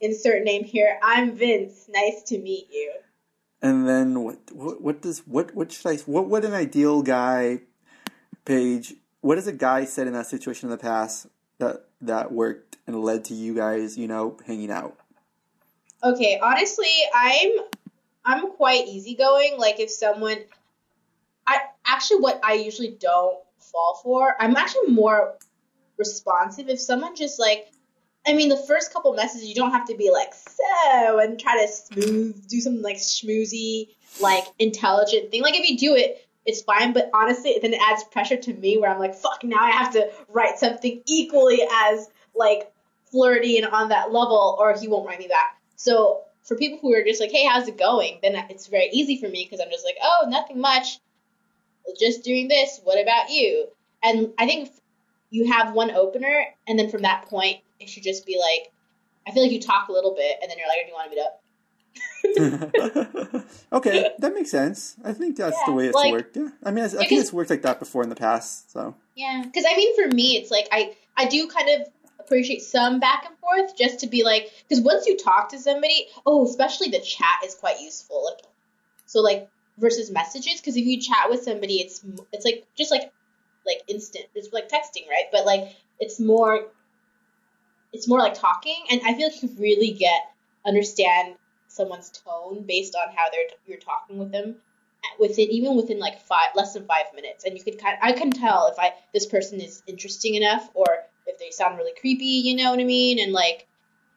insert name here. I'm Vince. Nice to meet you. And then what? What, what does what? What should I? What would an ideal guy page? What has a guy said in that situation in the past that that worked and led to you guys, you know, hanging out? Okay, honestly, I'm I'm quite easygoing. Like if someone I actually what I usually don't fall for, I'm actually more responsive if someone just like I mean the first couple messages you don't have to be like so and try to smooth do something like schmoozy, like intelligent thing. Like if you do it, it's fine, but honestly then it adds pressure to me where I'm like, fuck now I have to write something equally as like flirty and on that level or he won't write me back. So for people who are just like, hey, how's it going? Then it's very easy for me because I'm just like, oh, nothing much. Just doing this. What about you? And I think you have one opener, and then from that point, it should just be like, I feel like you talk a little bit, and then you're like, do you want to meet up? [LAUGHS] okay, that makes sense. I think that's the way it's like- worked. Yeah, I mean, I, I think it's worked like that before in the past. So Yeah, because I mean, for me, it's like I I do kind of appreciate some back and forth just to be like, because once you talk to somebody, oh, especially the chat is quite useful. Like, so like versus messages, because if you chat with somebody, it's it's like just like like instant. It's like texting, right? But like it's more it's more like talking, and I feel like you really get understand someone's tone based on how they're you're talking with them within even within like five less than five minutes. And you could kind I can tell if I this person is interesting enough or if they sound really creepy you know what I mean? And like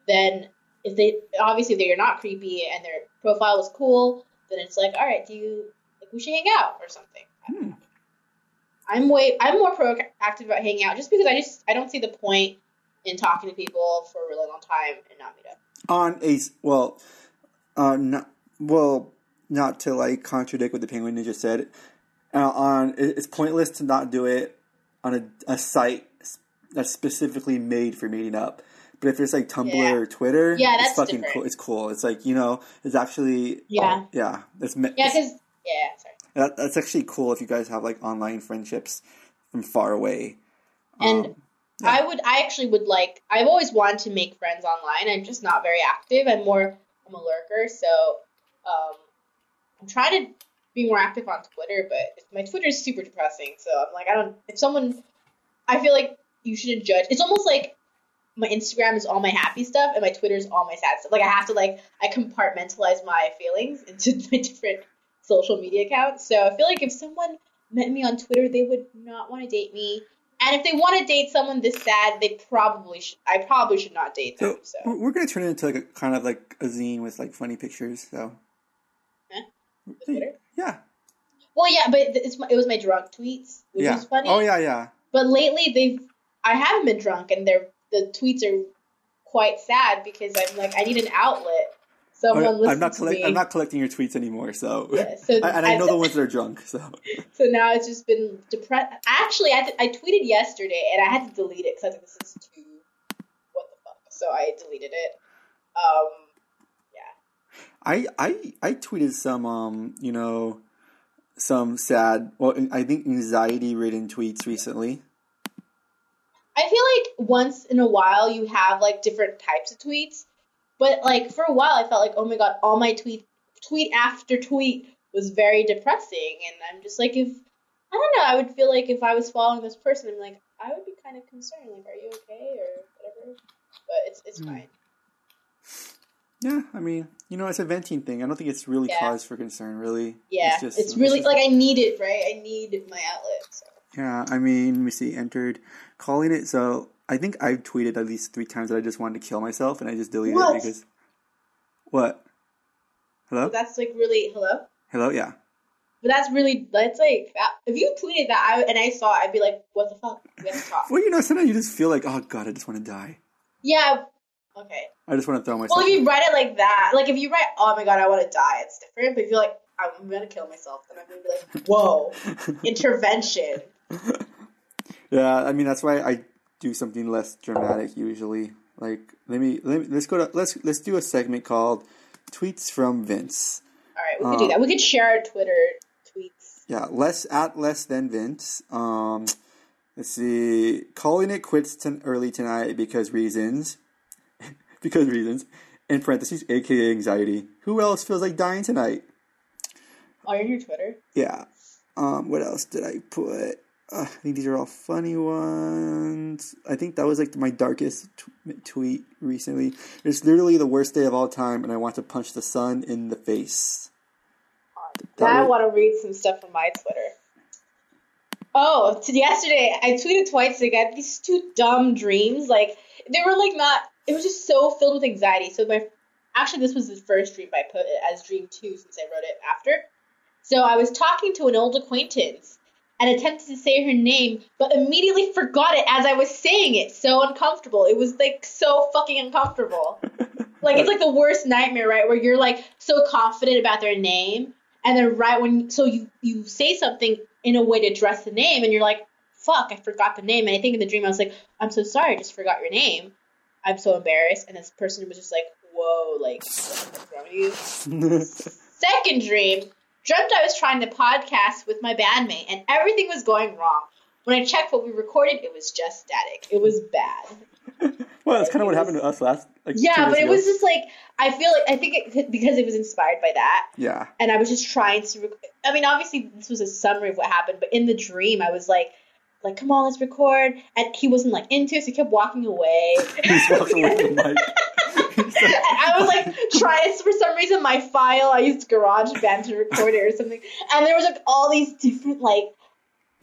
then if they obviously if they're not creepy and their profile is cool then it's like all right do you like we should hang out or something. Hmm. i'm way I'm more proactive about hanging out just because I just I don't see the point in talking to people for a really long time and not meet up on a well, uh, not well, not to like contradict what the Penguin Ninja said. Uh, on it's pointless to not do it on a, a site that's specifically made for meeting up. But if it's like Tumblr Yeah. or Twitter, Yeah, it's that's fucking different. cool. It's cool. It's like you know, it's actually Yeah. yeah. It's, yeah it's- because yeah sorry that, that's actually cool if you guys have like online friendships from far away. And Um, I would, I actually would like, I've always wanted to make friends online. I'm just not very active. I'm more, I'm a lurker. So, um, I'm trying to be more active on Twitter, but my Twitter is super depressing. So I'm like, I don't, if someone, I feel like you shouldn't judge. It's almost like my Instagram is all my happy stuff and my Twitter is all my sad stuff. Like I have to like, I compartmentalize my feelings [LAUGHS] into my different social media accounts. So I feel like if someone met me on Twitter, they would not want to date me. And if they want to date someone this sad, they probably should. I probably should not date them. So So, we're- gonna turn it into like a kind of like a zine with like funny pictures. So Huh? Yeah, well, yeah, but it's my, it was my drunk tweets, which yeah. is funny. Oh yeah, yeah. But lately, they've I haven't been drunk, and they're the tweets are quite sad because I'm like I need an outlet. Someone I'm not collect-. I'm not collecting your tweets anymore. So, Yeah, so [LAUGHS] and I know the ones that are drunk. So [LAUGHS] So now it's just been depressed. Actually, I, I tweeted yesterday and I had to delete it because I like, this is too. What the fuck? So I deleted it. Um, yeah. I I I tweeted some um you know some sad well I think anxiety ridden tweets recently. I feel like once in a while you have like different types of tweets, but like for a while I felt like, oh my god, all my tweet, tweet after tweet was very depressing, and I'm just like, if I don't know, I would feel like if I was following this person, I'm like, I would be kind of concerned, like, are you okay or whatever. But it's it's Hmm. fine. Yeah, I mean, you know, it's a venting thing. I don't think it's really Yeah. cause for concern, really. Yeah, just- it's really just- like I need it, right? I need my outlet. So. Yeah, I mean, me see. Entered calling it. So I think I've tweeted at least three times that I just wanted to kill myself, and I just deleted What? it because. What? Hello. That's like really hello. Hello. Yeah. But that's really that's like uh, if you tweeted that I, and I saw, it, I'd be like, what the fuck? We have to talk. Well, you know, sometimes you just feel like, oh god, I just want to die. yeah. Okay. I just want to throw myself. Well, if you write it like that, like if you write, oh my god, I want to die, it's different. But if you're like, I'm gonna kill myself, then I'm gonna be like, whoa, [LAUGHS] intervention. [LAUGHS] yeah, I mean that's why I do something less dramatic usually. Like, let me let me let's go to let's let's do a segment called tweets from Vince. All right, we could do that. We could share our Twitter tweets. Yeah, less at less than Vince. Um, let's see, calling it quits to early tonight because reasons, [LAUGHS] because reasons. In parentheses, aka anxiety. Who else feels like dying tonight? Are you on your Twitter? Yeah. Um, what else did I put? Uh, I think these are all funny ones. I think that was like my darkest t- tweet recently. It's literally the worst day of all time, and I want to punch the sun in the face. That I was- want to read some stuff from my Twitter. Oh, to yesterday I tweeted twice. I had these two dumb dreams. Like they were like not. It was just so filled with anxiety. So my actually this was the first dream I put it as dream two since I wrote it after. So I was talking to an old acquaintance and attempted to say her name, but immediately forgot it as I was saying it. So uncomfortable. It was like so fucking uncomfortable. [LAUGHS] Like it's like the worst nightmare, right? Where you're like so confident about their name, and then right when so you you say something in a way to address the name, and you're like, "Fuck, I forgot the name." And I think in the dream I was like, "I'm so sorry, I just forgot your name. I'm so embarrassed." And this person was just like, "Whoa, like what's wrong with you?" [LAUGHS] Second dream, dreamt I was trying to podcast with my bandmate, and everything was going wrong. When I checked what we recorded, it was just static. It was bad. [LAUGHS] well, that's kind of what happened to us last. Like, Yeah, but it was just like I feel like I think it because it was inspired by that, Yeah. and I was just trying to. Rec- I mean, obviously this was a summary of what happened, but in the dream, I was like, like, come on, let's record, and he wasn't like into it, so he kept walking away. [LAUGHS] He's walking away from the mic. And I was like trying for some reason my file I used GarageBand to record it or something, and there was like all these different like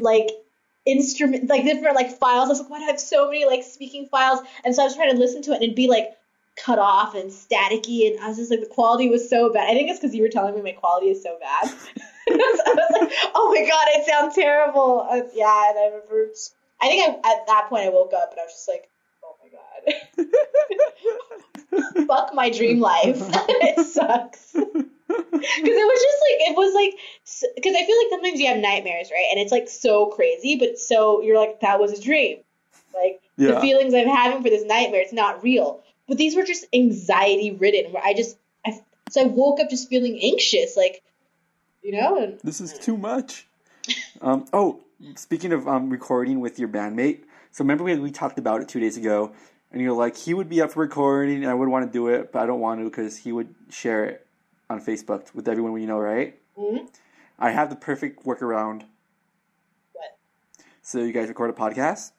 like instrument like different like files. I was like, why do I have so many like speaking files? And so I was trying to listen to it and it'd be like cut off and staticky, and I was just like the quality was so bad. I think it's because you were telling me my quality is so bad. [LAUGHS] [LAUGHS] I was like, oh my god, it sounds terrible. Uh, yeah, and I remember. I think I, at that point I woke up and I was just like, oh my god. [LAUGHS] fuck my dream life. [LAUGHS] it sucks. Because it was just like it was like because I feel like sometimes you have nightmares, right? And it's like so crazy, but so you're like that was a dream. Like the feelings I'm having for this nightmare, it's not real. But these were just anxiety ridden. Where I just I so I woke up just feeling anxious, like you know. This is too much. Um, oh, speaking of um, recording with your bandmate, so remember we, we talked about it two days ago, and you're like, he would be up for recording, and I would want to do it, but I don't want to because he would share it on Facebook with everyone we know, right? Mhm. I have the perfect workaround. what? So you guys record a podcast,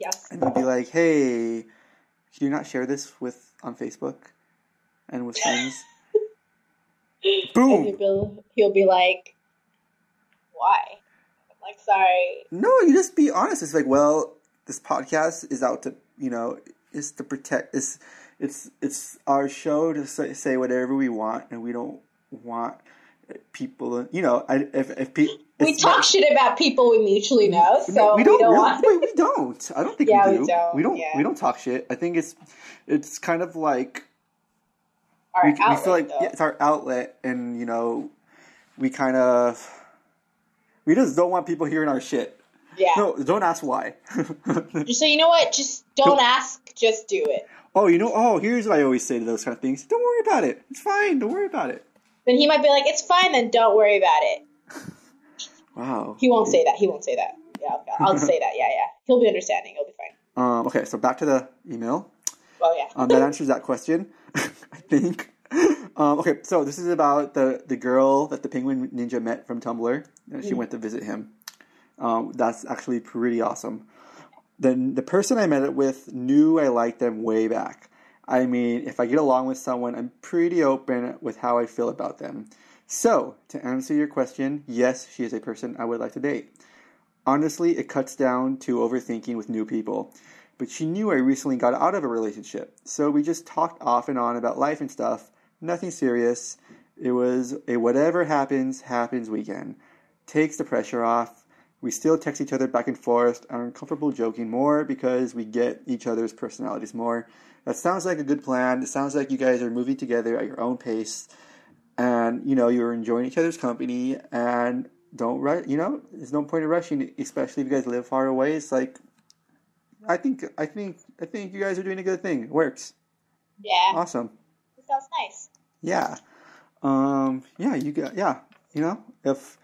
Yes. and you'd be like, hey, can you not share this with on Facebook and with [LAUGHS] friends? And Boom! he'll be, he'll be like, "Why?" I'm like, "Sorry." No, you just be honest. It's like, well, this podcast is out to, you know, is to protect. It's it's it's our show to say, whatever we want, and we don't want people. You know, I, if if people We talk shit about people we mutually know, so we don't. really- want. wait, we don't. I don't think Yeah, we we do. don't, We don't. yeah. We don't talk shit. I think it's it's kind of like Our we, we feel like yeah, it's our outlet, and you know, we kind of we just don't want people hearing our shit. Yeah. No, don't ask why. [LAUGHS] Just so you know what, just don't ask, just do it. oh, you know, oh, here's what I always say to those kind of things. Don't worry about it. It's fine. Don't worry about it. Then he might be like, "It's fine, then don't worry about it." [LAUGHS] Wow. He won't say that. He won't say that. Yeah, I'll, I'll say that. Yeah, yeah. He'll be understanding. He'll be fine. Um, okay, so back to the email. Well, yeah. Um, that answers that question, [LAUGHS] I think. Um, okay, so this is about the, the girl that the penguin ninja met from Tumblr. and She went to visit him. Um, that's actually pretty awesome. Then the person I met it with knew I liked them way back, I mean, if I get along with someone, I'm pretty open with how I feel about them. So, to answer your question, yes, she is a person I would like to date. Honestly, it cuts down to overthinking with new people. But she knew I recently got out of a relationship, so we just talked off and on about life and stuff. Nothing serious. It was a whatever happens, happens weekend. Takes the pressure off. We still text each other back and forth are comfortable joking more because we get each other's personalities more. That sounds like a good plan. It sounds like you guys are moving together at your own pace and you know you're enjoying each other's company and don't rush you know there's no point in rushing especially if you guys live far away it's like i think i think i think you guys are doing a good thing. It works. Yeah. awesome. It sounds nice. yeah. Um yeah you got yeah you know if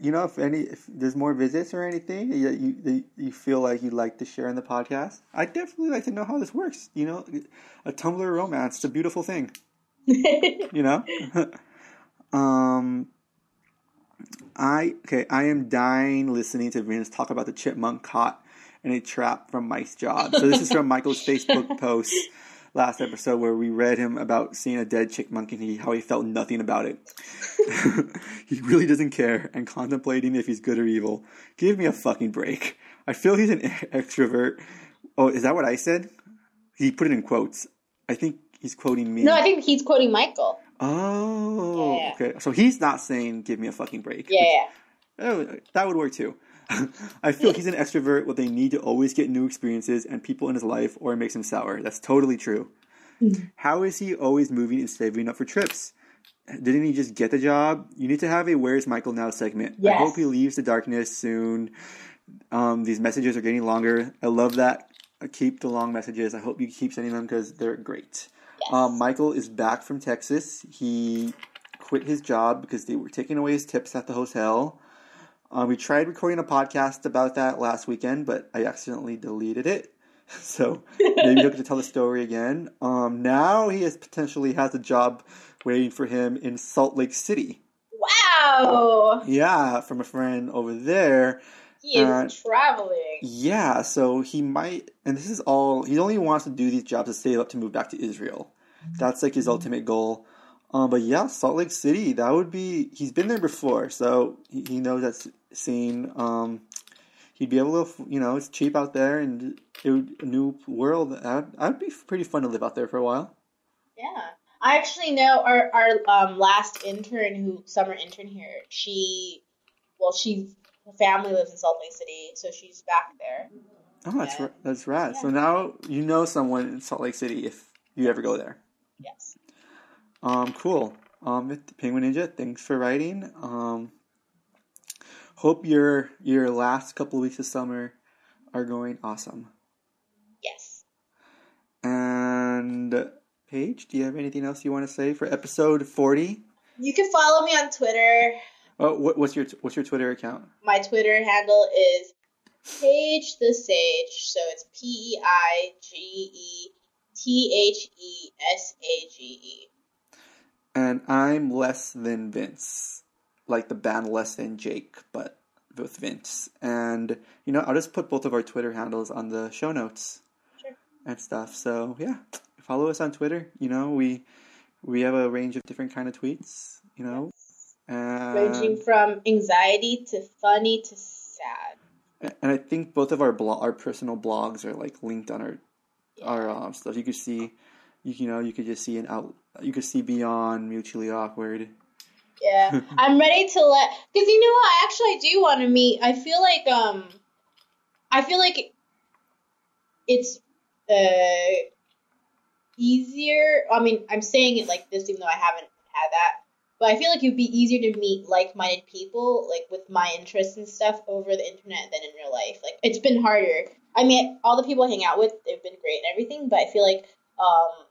you know if any if there's more visits or anything that you you, you feel like you'd like to share in the podcast i'd definitely like to know how this works. You know a tumblr romance it's a beautiful thing. [LAUGHS] You know? [LAUGHS] Um i okay i am dying listening to vince talk about the chipmunk caught in a trap from mike's job so this is from michael's [LAUGHS] facebook post last episode where we read him about seeing a dead chipmunk and he, how he felt nothing about it [LAUGHS] he really doesn't care and contemplating if he's good or evil give me a fucking break i feel he's an extrovert oh is that what i said he put it in quotes i think he's quoting me no, I think he's quoting Michael. Oh, Yeah. okay. So he's not saying "give me a fucking break." Yeah, yeah. Oh, that would work too. [LAUGHS] I feel he's an extrovert with a need to always get new experiences and people in his life, or it makes him sour. That's totally true. How is he always moving and saving up for trips? Didn't he just get the job? You need to have a "Where's Michael Now" segment. I hope he leaves the darkness soon. Um, these messages are getting longer. I love that. Keep the long messages. I hope you keep sending them because they're great. Um, Michael is back from Texas. He quit his job because they were taking away his tips at the hotel. Um, we tried recording a podcast about that last weekend, but I accidentally deleted it. [LAUGHS] So maybe he'll get to tell the story again. Um, now he has potentially has a job waiting for him in Salt Lake City. Wow. Yeah, from a friend over there. He is Uh, traveling. Yeah, so he might, and this is all, he only wants to do these jobs to save up to move back to Israel. That's like his ultimate goal. Um, but yeah, Salt Lake City, that would be, he's been there before, so he, he knows that scene. Um, he'd be able to, you know, it's cheap out there and it would, a new world. That'd, that'd be pretty fun to live out there for a while. Yeah. I actually know our our um last intern who summer intern here, she well she her family lives in Salt Lake City, so she's back there. Oh, that's, Yeah. that's rad. So now you know someone in Salt Lake City if you ever go there. Yes. Um, cool. Um, Penguin Ninja, thanks for writing. Um, hope your your last couple of weeks of summer are going awesome. Yes. And Paige, do you have anything else you want to say for episode forty? You can follow me on Twitter. Oh, what, what's your what's your Twitter account? My Twitter handle is Paige the Sage, so it's P E I G E T H E S A G E. And I'm less than Vince, like the band less than Jake, but with Vince. And you know, I'll just put both of our Twitter handles on the show notes Sure. and stuff. So yeah, follow us on Twitter. You know, we we have a range of different kind of tweets. You know, and, Ranging from anxiety to funny to sad. and I think both of our blo- our personal blogs are like linked on our our um, stuff. You could see, you, you know, you could just see an out. You could see beyond mutually awkward. Yeah, [LAUGHS] I'm ready to let because you know what? I actually do want to meet. I feel like um, I feel like it's uh easier. I mean, I'm saying it like this even though I haven't had that, but I feel like it would be easier to meet like-minded people like with my interests and stuff over the internet than in real life. Like it's been harder. I mean, all the people I hang out with, they've been great and everything, but I feel like um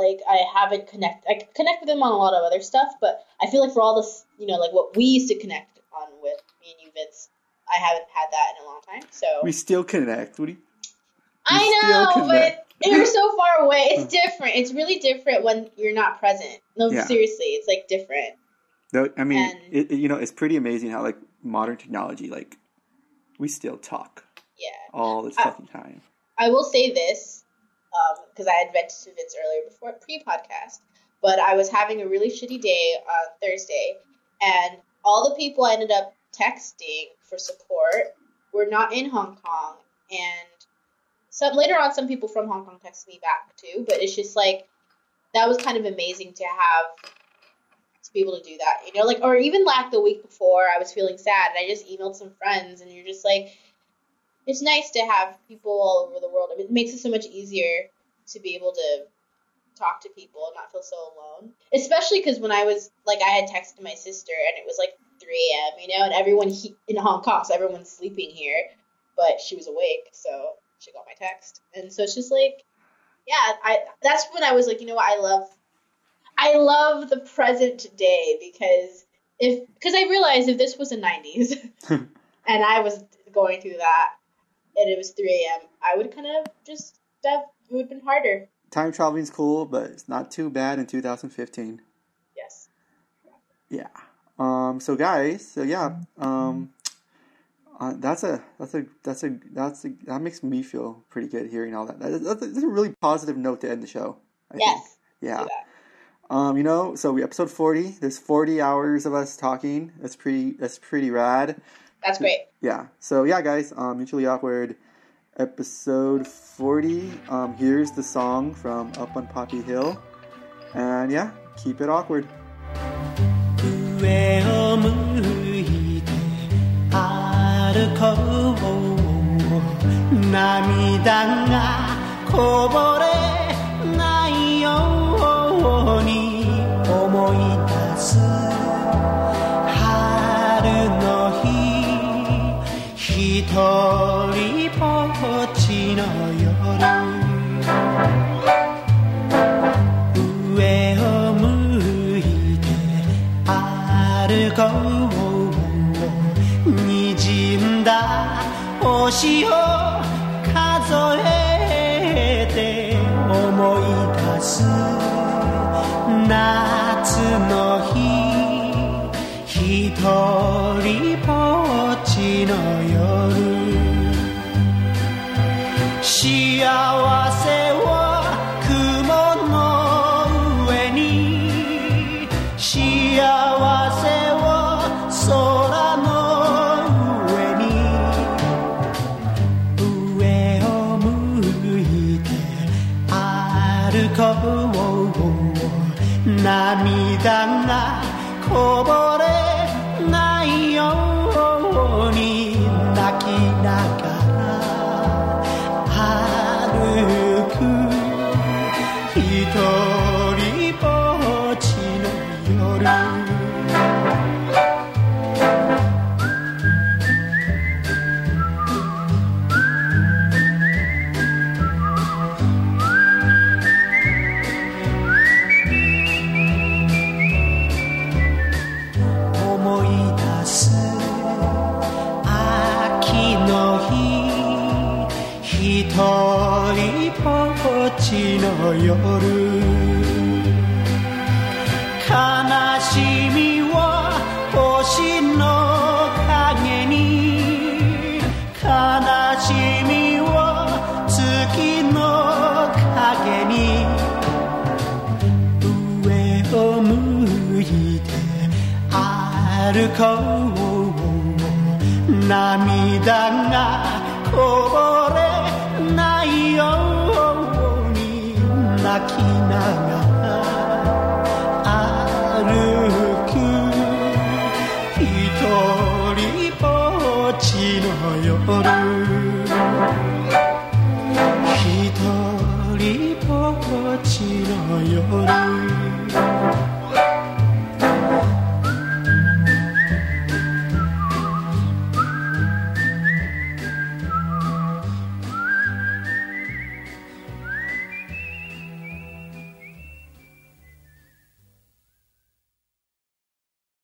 like I haven't connect I connect with them on a lot of other stuff, but I feel like for all this, you know, like what we used to connect on with me and you, Vince, I haven't had that in a long time. So We still connect. What do you? I know, but you're so far away. It's [LAUGHS] uh. different. It's really different when you're not present. No, Yeah. seriously, it's like different. No, I mean, And- it, you know, it's pretty amazing how like modern technology, like we still talk Yeah. all the I- fucking time. I will say this. Um, because I had vented to Vince earlier before pre-podcast. But I was having a really shitty day on Thursday, and all the people I ended up texting for support were not in Hong Kong, and some later on, some people from Hong Kong texted me back too. But it's just like that was kind of amazing to have to be able to do that, you know, like or even like the week before, I was feeling sad, and I just emailed some friends, and you're just like, it's nice to have people all over the world. I mean, it makes it so much easier to be able to talk to people and not feel so alone. Especially because when I was like, I had texted my sister, and it was like 3 a.m., you know, and everyone he- in Hong Kong, so everyone's sleeping here, but she was awake, so she got my text, and so it's just like, yeah, I that's when I was like, you know what, I love, I love the present day because if because I realized if this was the 90s [LAUGHS] and I was going through that and it was 3 a.m., I would kind of just that it would have been harder. Time traveling is cool, but it's not too bad in 2015. Yes. Yeah. Um. So guys. So yeah. Um. Uh, that's a that's a that's a that's a that makes me feel pretty good hearing all that. That- That's, that's a really positive note to end the show. I think. Yes. Yeah. Um, you know, so we episode forty. There's forty hours of us talking. That's pretty. That's pretty rad. That's great. Yeah. So yeah, guys. Um, mutually awkward. Episode forty. Um, here's the song from Up on Poppy Hill, and yeah, keep it awkward. 上を向いて歩こう涙がこぼれないように思い出す 星を